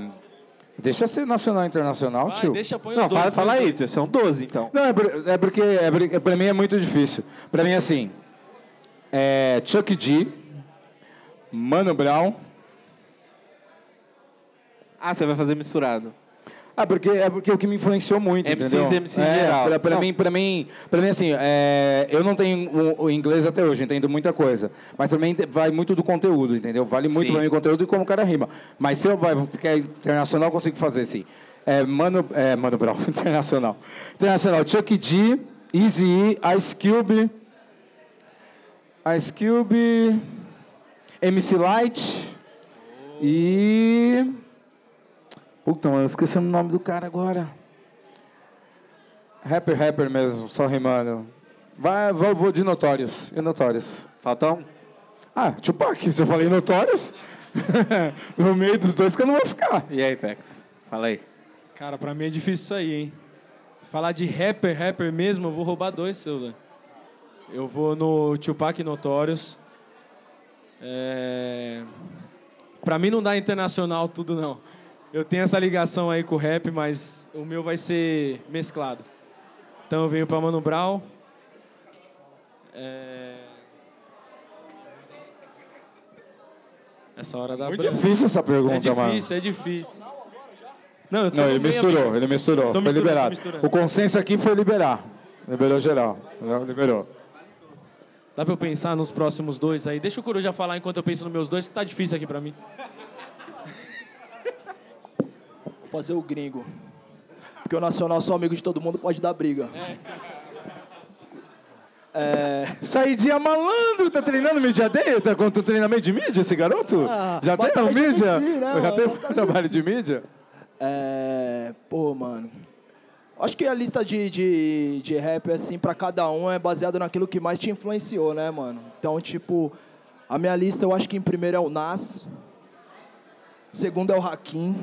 Deixa ser nacional e internacional, Vai, tio. deixa, põe os Não, dois. fala, põe fala os aí, dois. são 12, então. Não, é, por- é porque é, porque pra mim é muito difícil. Pra mim, assim, é Chuck D, Mano Brown. Ah, você vai fazer misturado. Ah, porque é porque o que me influenciou muito, MCs entendeu? MC em é, geral. Pra, pra Não. mim, pra mim, pra mim, assim, é, eu não tenho o, o inglês até hoje, entendo muita coisa. Mas também vai muito do conteúdo, entendeu? Vale muito Sim. pra mim o conteúdo e como o cara rima. Mas se eu vai, que é internacional, eu consigo fazer, sim. É, Mano, é, Mano Brown, internacional. Internacional, Chuck D, Easy E, Ice Cube, Ice Cube, MC Light e... Puta, mano, esqueci o nome do cara agora. Rapper, rapper mesmo, só rimando. Vai, vou, vou de Notórios. E Notórios? Falta um? Ah, Tupac, se eu falei Notórios, no meio dos dois que eu não vou ficar. E aí, Pex? Fala aí. Cara, pra mim é difícil isso aí, hein? Falar de rapper, rapper mesmo, eu vou roubar dois seus, velho. Eu vou no Tupac Notorious. É... Pra mim não dá internacional tudo, não. Eu tenho essa ligação aí com o rap, mas o meu vai ser mesclado. Então eu venho pra Mano Brown. É... Essa hora da Muito branca. difícil essa pergunta, É mano. difícil, é difícil. Não, eu tô Não, no ele misturou, ele misturou. Foi liberado. O consenso aqui foi liberar. Liberou geral. Não, Liberou. Dá pra eu pensar nos próximos dois aí? Deixa o Coruja falar enquanto eu penso nos meus dois, que tá difícil aqui pra mim. Fazer o gringo. Porque o nacional, só amigo de todo mundo, pode dar briga. Saidinha malandro, tá treinando mídia day? Tá com treinamento de mídia esse garoto? Ah, Já tem batalha um mídia? MC, né, Já tem trabalho de mídia? É. Pô, mano. Acho que a lista de, de, de rap, assim, pra cada um é baseado naquilo que mais te influenciou, né, mano? Então, tipo, a minha lista eu acho que em primeiro é o Nas. Segundo é o Hakim.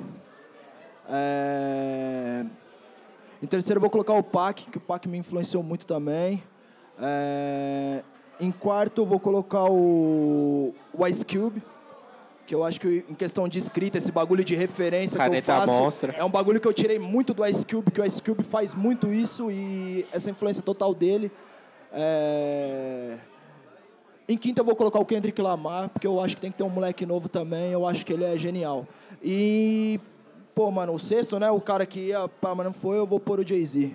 É... Em terceiro eu vou colocar o Pac, que o Pac me influenciou muito também. É... Em quarto eu vou colocar o, o Ice Cube. Que eu acho que em questão de escrita, esse bagulho de referência que eu Caneta faço, monstra. é um bagulho que eu tirei muito do Ice Cube, que o Ice Cube faz muito isso e essa influência total dele. É... Em quinto eu vou colocar o Kendrick Lamar, porque eu acho que tem que ter um moleque novo também, eu acho que ele é genial. E, pô, mano, o sexto, né, o cara que ia, pá, mas não foi, eu vou pôr o Jay-Z.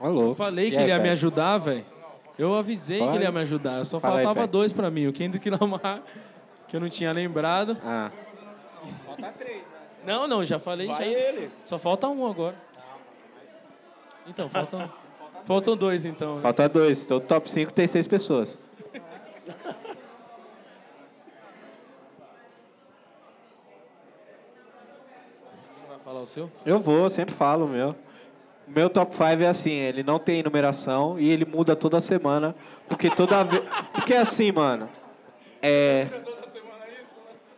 Eu falei que aí, ele ia me ajudar, velho. Eu avisei que ele ia me ajudar. Só Fala aí, faltava dois pra mim. O Kendrick Lamar, que eu não tinha lembrado. Ah. Não, não, já falei já. Só falta um agora. Então, faltam... faltam dois, então. Falta dois. Então, top 5 tem seis pessoas. Você não vai falar o seu? Eu vou, sempre falo o meu. O meu top 5 é assim, ele não tem numeração e ele muda toda semana. Porque toda vez. Porque é assim, mano. É.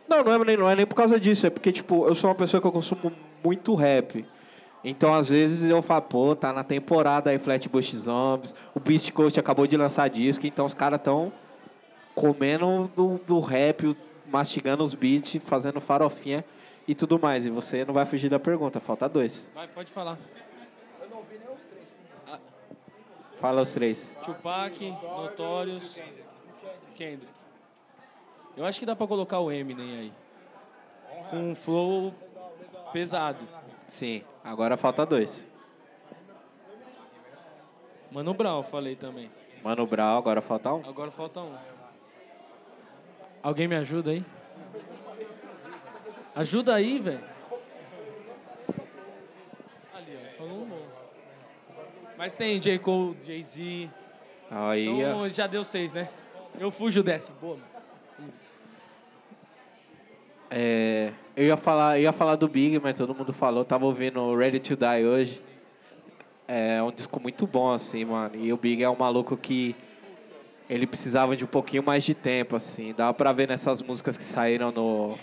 Não, não é, nem, não é nem por causa disso. É porque, tipo, eu sou uma pessoa que eu consumo muito rap. Então, às vezes, eu falo, pô, tá na temporada aí Flatbush Zombies. O Beast Coast acabou de lançar disco, então os caras tão comendo do, do rap, mastigando os beats, fazendo farofinha e tudo mais. E você não vai fugir da pergunta, falta dois. Vai, pode falar. Fala os três. Tupac, Notorious, Kendrick. Eu acho que dá pra colocar o Eminem aí. Com um flow pesado. Sim, agora falta dois. Mano Brown, falei também. Mano Brown, agora falta um. Agora falta um. Alguém me ajuda aí? Ajuda aí, velho. Ali, ó, falou um bom. Mas tem J. Cole, Jay-Z. Aí, ó. Então já deu seis, né? Eu fujo dessa. Boa, mano. É, eu ia falar, eu ia falar do Big, mas todo mundo falou. Tava ouvindo Ready to Die hoje. É um disco muito bom, assim, mano. E o Big é um maluco que ele precisava de um pouquinho mais de tempo, assim. Dava pra ver nessas músicas que saíram no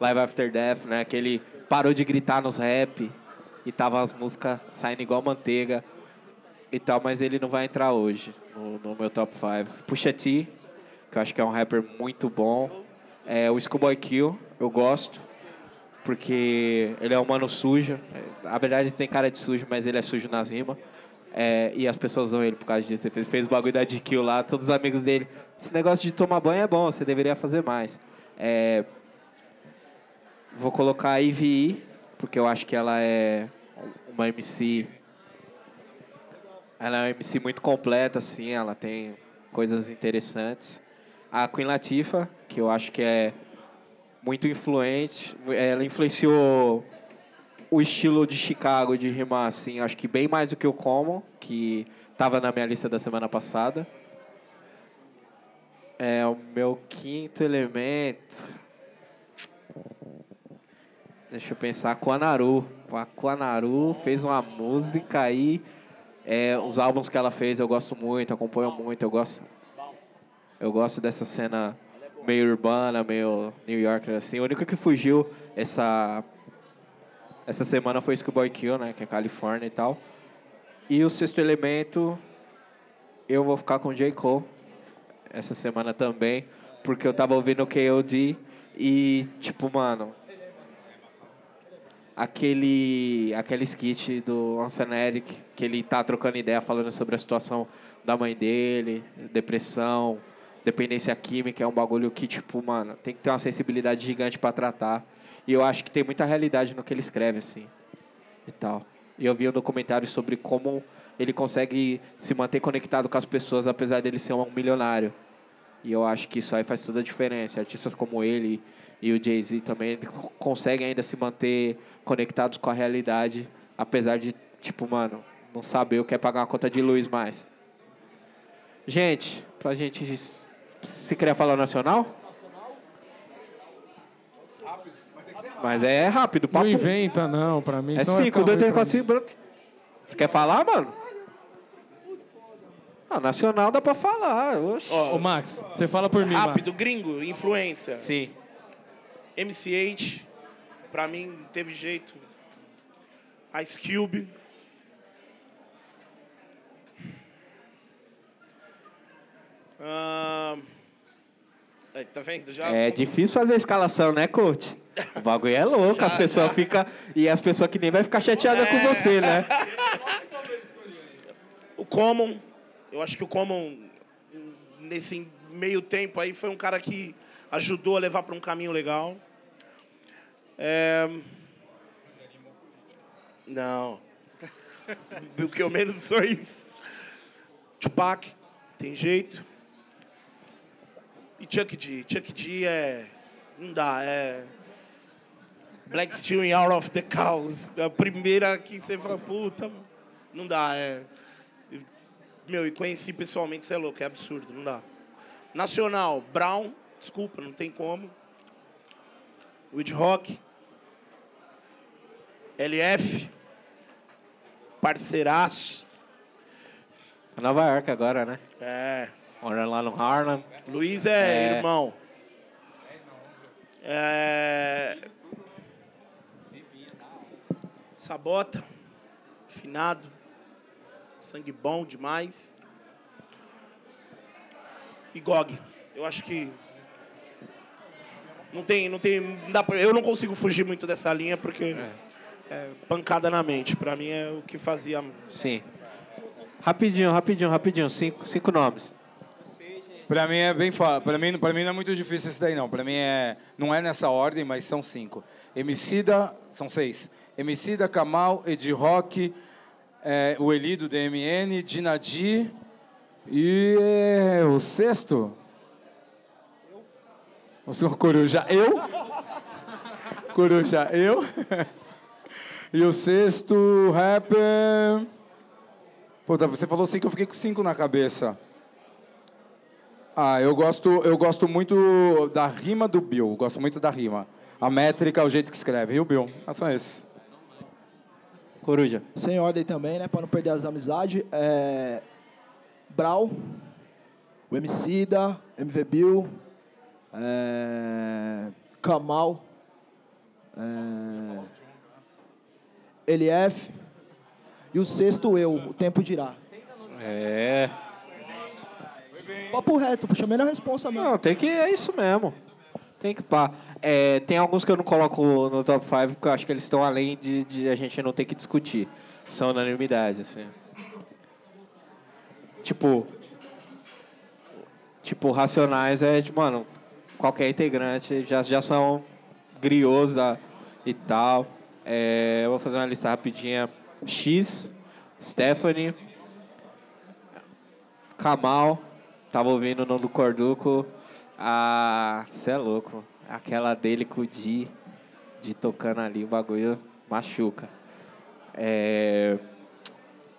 Live After Death, né? Que ele parou de gritar nos rap e tava as músicas saindo igual manteiga e tal, mas ele não vai entrar hoje no, no meu top 5. Pusha T, que eu acho que é um rapper muito bom. É, o Schoolboy Kill, eu gosto, porque ele é um mano sujo. É, Na verdade, ele tem cara de sujo, mas ele é sujo nas rimas. É, e as pessoas usam ele por causa disso. Ele fez, fez o bagulho da DQ lá, todos os amigos dele. Esse negócio de tomar banho é bom, você deveria fazer mais. É, vou colocar a Ivy, porque eu acho que ela é uma MC. Ela é uma MC muito completa, assim, ela tem coisas interessantes. A Queen Latifah, que eu acho que é muito influente, ela influenciou o estilo de Chicago de rimar, assim, acho que bem mais do que o Common, que estava na minha lista da semana passada. É o meu quinto elemento. Deixa eu pensar. A Quanaru fez uma música aí. É, os álbuns que ela fez eu gosto muito, acompanho muito, eu gosto. Eu gosto dessa cena meio urbana, meio New Yorker, assim. O único que fugiu essa, essa semana foi Schoolboy Kill, né? Que é Califórnia e tal. E o sexto elemento, eu vou ficar com J. Cole essa semana também, porque eu tava ouvindo o KOD e, tipo, mano, aquele, aquele skit do Anson Eric, que ele tá trocando ideia falando sobre a situação da mãe dele, depressão, dependência química, é um bagulho que, tipo, mano, tem que ter uma sensibilidade gigante para tratar. E eu acho que tem muita realidade no que ele escreve, assim, e tal. E eu vi um documentário sobre como ele consegue se manter conectado com as pessoas, apesar dele ser um milionário. E eu acho que isso aí faz toda a diferença. Artistas como ele e o Jay-Z também conseguem ainda se manter conectados com a realidade, apesar de, tipo, mano, não saber o que é pagar uma conta de luz mais. Gente, pra gente. Se queria falar nacional? Mas é rápido, papo. Não inventa, não, pra mim. É senão vai 5, ficar 2, ruim 3, pra 4, 5. Você quer falar, mano? Ah, nacional dá pra falar. Oxi. Ô, Max, você fala por mim, Rápido, Max. gringo, influência. Sim. MCH, pra mim, não teve jeito. Ice Cube. Aí, tá vendo? Já É difícil fazer a escalação, né, coach? O bagulho é louco, as pessoas ficam. E as pessoas que nem vai ficar chateadas com você, né? O Common, eu acho que o Common, nesse meio tempo aí, foi um cara que ajudou a levar para um caminho legal. É... Não. O que eu menos sou isso. Tupac, tem jeito. E Chuck D. Chuck D é. Não dá, é. Black Steel Out of the Cows. A primeira que você fala, puta, não dá, é. Meu, e conheci pessoalmente, você é louco, é absurdo, não dá. Nacional, Brown, desculpa, não tem como. Wood Rock. LF. Parceiraço. Nova York agora, né? É. Mora lá no Harlem. Luiz é, É. irmão. É... Sabota. Finado. Sangue bom demais. E Gog. Eu acho que. Não tem. Não tem não dá pra- eu não consigo fugir muito dessa linha porque. É pancada na mente. Pra mim é o que fazia. Sim. Rapidinho, rapidinho, rapidinho. Cinco, cinco nomes. Pra mim é bem fácil. Pra mim, pra mim não é muito difícil esse daí, não. Pra mim é. Não é nessa ordem, mas são cinco. Emicida, são seis. Emicida, Kamal, Ed Rock, é, o Eli do DMN, Dinadi e é, o sexto. O senhor Coruja, eu. Coruja, eu. e o sexto rapper. Puta, você falou cinco, eu fiquei com cinco na cabeça. Ah, eu gosto, eu gosto muito da rima do Bill. Gosto muito da rima. A métrica, o jeito que escreve. E o Bill? Ah, são esses. Coruja. Sem ordem também, né? Pra não perder as amizades. É... Brau, o Emicida, MV Bill, é... Kamal, é... LF e o sexto eu, o tempo dirá. É. Papo reto, chamei na responsa mesmo. Não, tem que. É isso mesmo. Tem que pá. É, tem alguns que eu não coloco no top 5 porque eu acho que eles estão além de, de a gente não ter que discutir. São unanimidade, assim. Tipo. Tipo, Racionais é, tipo, mano, qualquer integrante já, já são griots da, e tal. É, eu vou fazer uma lista rapidinha. X, Stephanie, Kamal, tava ouvindo no do Corduco. Ah, cê é louco. Aquela dele com o Di, de tocando ali, o bagulho machuca. É,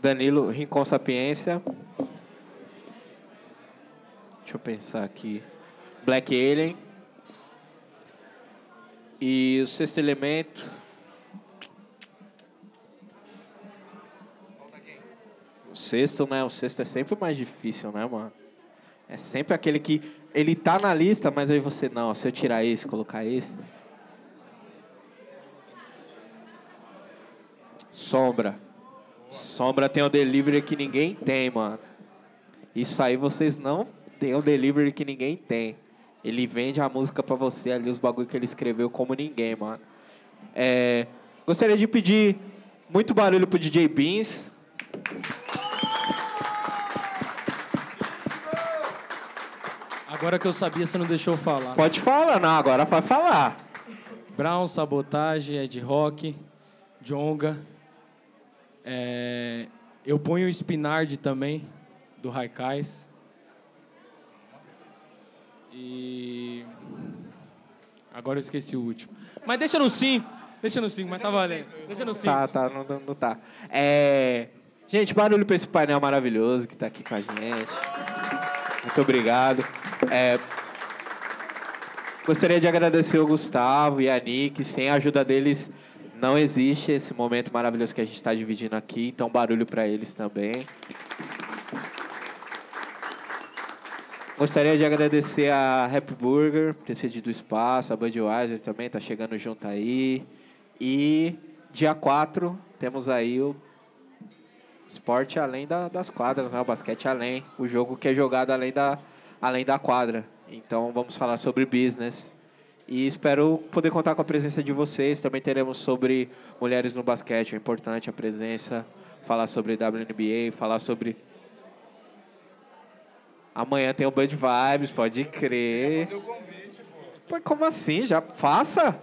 Danilo, Rincon Sapiência. Deixa eu pensar aqui. Black Alien. E o sexto elemento. Sexto, né? O sexto é sempre o mais difícil, né, mano? É sempre aquele que ele tá na lista, mas aí você não, se eu tirar esse, colocar esse. Sombra. Sombra tem o delivery que ninguém tem, mano. Isso aí vocês não tem o delivery que ninguém tem. Ele vende a música pra você ali, os bagulho que ele escreveu como ninguém, mano. É, gostaria de pedir muito barulho pro DJ Beans. Agora que eu sabia, você não deixou eu falar. Pode falar, não, agora vai falar. Brown, Sabotage, Ed Rock, Jonga. É, eu ponho o Spinard também, do Raikais. E. Agora eu esqueci o último. Mas deixa no 5. Deixa no 5, mas tá valendo. Deixa no 5. Tá, tá, não, não- não tá. É, gente, barulho pra esse painel maravilhoso que tá aqui com a gente. Muito obrigado. É, gostaria de agradecer o Gustavo e a Nick. Sem a ajuda deles, não existe esse momento maravilhoso que a gente está dividindo aqui. Então, barulho para eles também. Gostaria de agradecer a Happy Burger por ter cedido o espaço, a Budweiser também está chegando junto aí. E dia 4 temos aí o esporte além da- das quadras, né? o basquete além, o jogo que é jogado além da, além da quadra. Então vamos falar sobre business. E espero poder contar com a presença de vocês. Também teremos sobre mulheres no basquete, é importante a presença. Falar sobre WNBA, falar sobre Amanhã tem o Bud Vibes, pode crer. Pô, como assim? Já faça?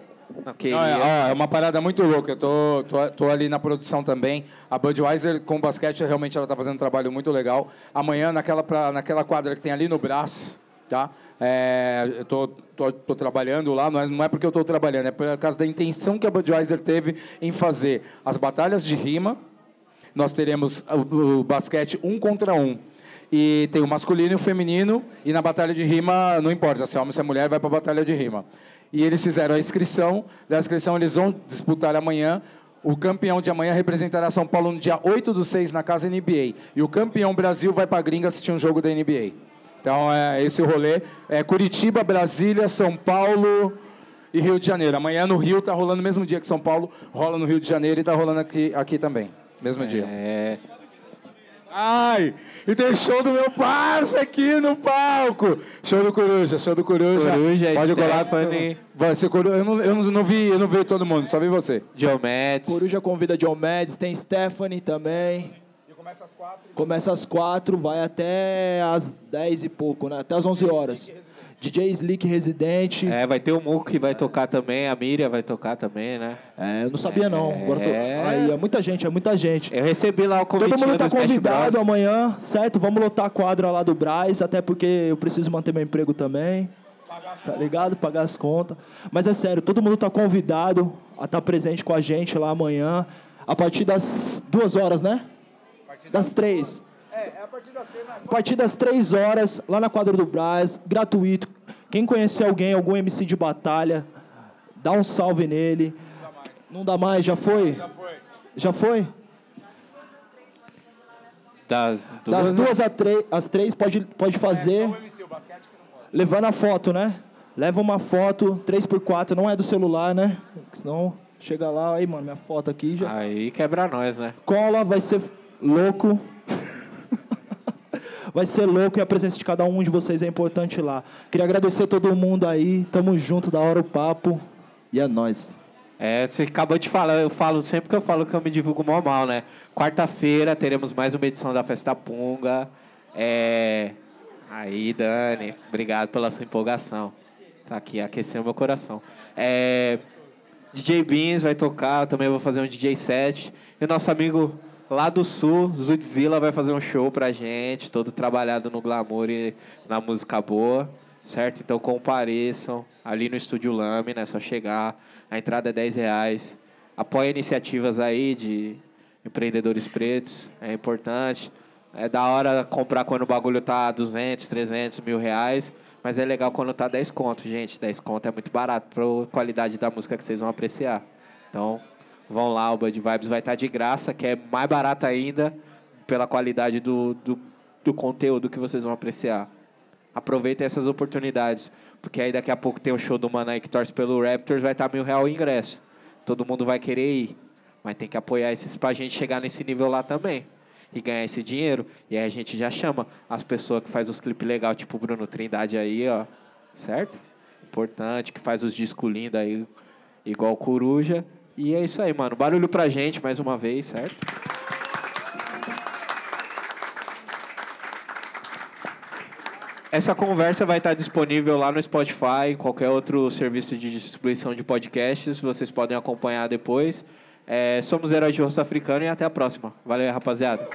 Não, é, ó, é uma parada muito louca. Eu tô, tô, tô ali na produção também. A Budweiser com basquete, realmente ela tá fazendo um trabalho muito legal. Amanhã, naquela, pra, naquela quadra que tem ali no Brás, tá? É, eu tô, tô, tô trabalhando lá, não é, não é porque eu tô trabalhando, é por causa da intenção que a Budweiser teve em fazer as batalhas de rima. Nós teremos o, o basquete um contra um. E tem o masculino e o feminino, e na batalha de rima, não importa se é homem ou se é mulher, vai para a batalha de rima. E eles fizeram a inscrição, da inscrição eles vão disputar amanhã. O campeão de amanhã representará São Paulo no dia 8 do 6 na casa NBA. E o campeão Brasil vai para a gringa assistir um jogo da NBA. Então é esse o rolê. É Curitiba, Brasília, São Paulo e Rio de Janeiro. Amanhã no Rio tá rolando mesmo dia que São Paulo, rola no Rio de Janeiro e tá rolando aqui, aqui também. Mesmo dia. Ai, e tem show do meu parça aqui no palco. Show do Coruja, show do Coruja. Coruja, Pode colar. Stephanie. Vai ser Coruja. Eu não, eu não, não vi, eu não vi todo mundo, só vi você. Joe Mads. Coruja convida John Mads, tem Stephanie também. começa às quatro. Começa às quatro, vai até às dez e pouco, né? Até às onze horas. DJ Slick Residente. É, vai ter o Muco que vai tocar também, a Miriam vai tocar também, né? É, eu não sabia não. Agora tô... É. Aí, é muita gente, é muita gente. Eu recebi lá o convite Todo mundo do tá convidado amanhã, certo? Vamos lotar a quadra lá do Braz, até porque eu preciso manter meu emprego também. Tá ligado? Pagar as contas. Mas é sério, todo mundo tá convidado a estar presente com a gente lá amanhã, a partir das duas horas, né? Das três. É, é a partir das três, A partir das três horas, lá na quadra do Braz, gratuito. Quem conhecer alguém, algum MC de batalha, dá um salve nele. Não dá mais, já foi? Já foi. Já foi? Das duas, Das duas às três, às três pode, pode fazer, MC, que não pode. levando a foto, né? Leva uma foto, 3x4, não é do celular, né? Senão chega lá, aí, mano, minha foto aqui já. Aí quebra nós, né? Cola, vai ser louco. Vai ser louco e a presença de cada um de vocês é importante lá. Queria agradecer todo mundo aí, tamo junto, da hora o papo. E é nóis. É, você acabou de falar, eu falo sempre que eu falo que eu me divulgo mal mal, né? Quarta-feira teremos mais uma edição da Festa Punga. É... Aí, Dani, obrigado pela sua empolgação. Tá aqui, aqueceu meu coração. É... DJ Beans vai tocar, eu também vou fazer um DJ set. E o nosso amigo lá do sul, Zudzilla, vai fazer um show pra gente, todo trabalhado no glamour e na música boa, certo? Então compareçam ali no Estúdio Lame, né? Só chegar. A entrada é 10 reais. Apoie iniciativas aí de empreendedores pretos, é importante. É da hora comprar quando o bagulho tá 200, 300 mil reais, mas é legal quando tá 10 conto, gente. 10 conto é muito barato para qualidade da música que vocês vão apreciar. Então, vão lá, o Bud Vibes vai estar de graça, que é mais barato ainda pela qualidade do, do, do conteúdo que vocês vão apreciar. Aproveitem essas oportunidades, porque aí daqui a pouco tem o show do Mano aí que torce pelo Raptors, vai estar mil real o ingresso. Todo mundo vai querer ir, mas tem que apoiar esses pra gente chegar nesse nível lá também. E ganhar esse dinheiro. E aí a gente já chama as pessoas que faz os clipes legais, tipo o Bruno Trindade aí, ó. Certo? Importante, que faz os discos lindos aí, igual Coruja. E é isso aí, mano. Barulho pra gente mais uma vez, certo? Essa conversa vai estar disponível lá no Spotify, em qualquer outro serviço de distribuição de podcasts. Vocês podem acompanhar depois. É, somos Heróis de Rosto Africano e até a próxima. Valeu, rapaziada.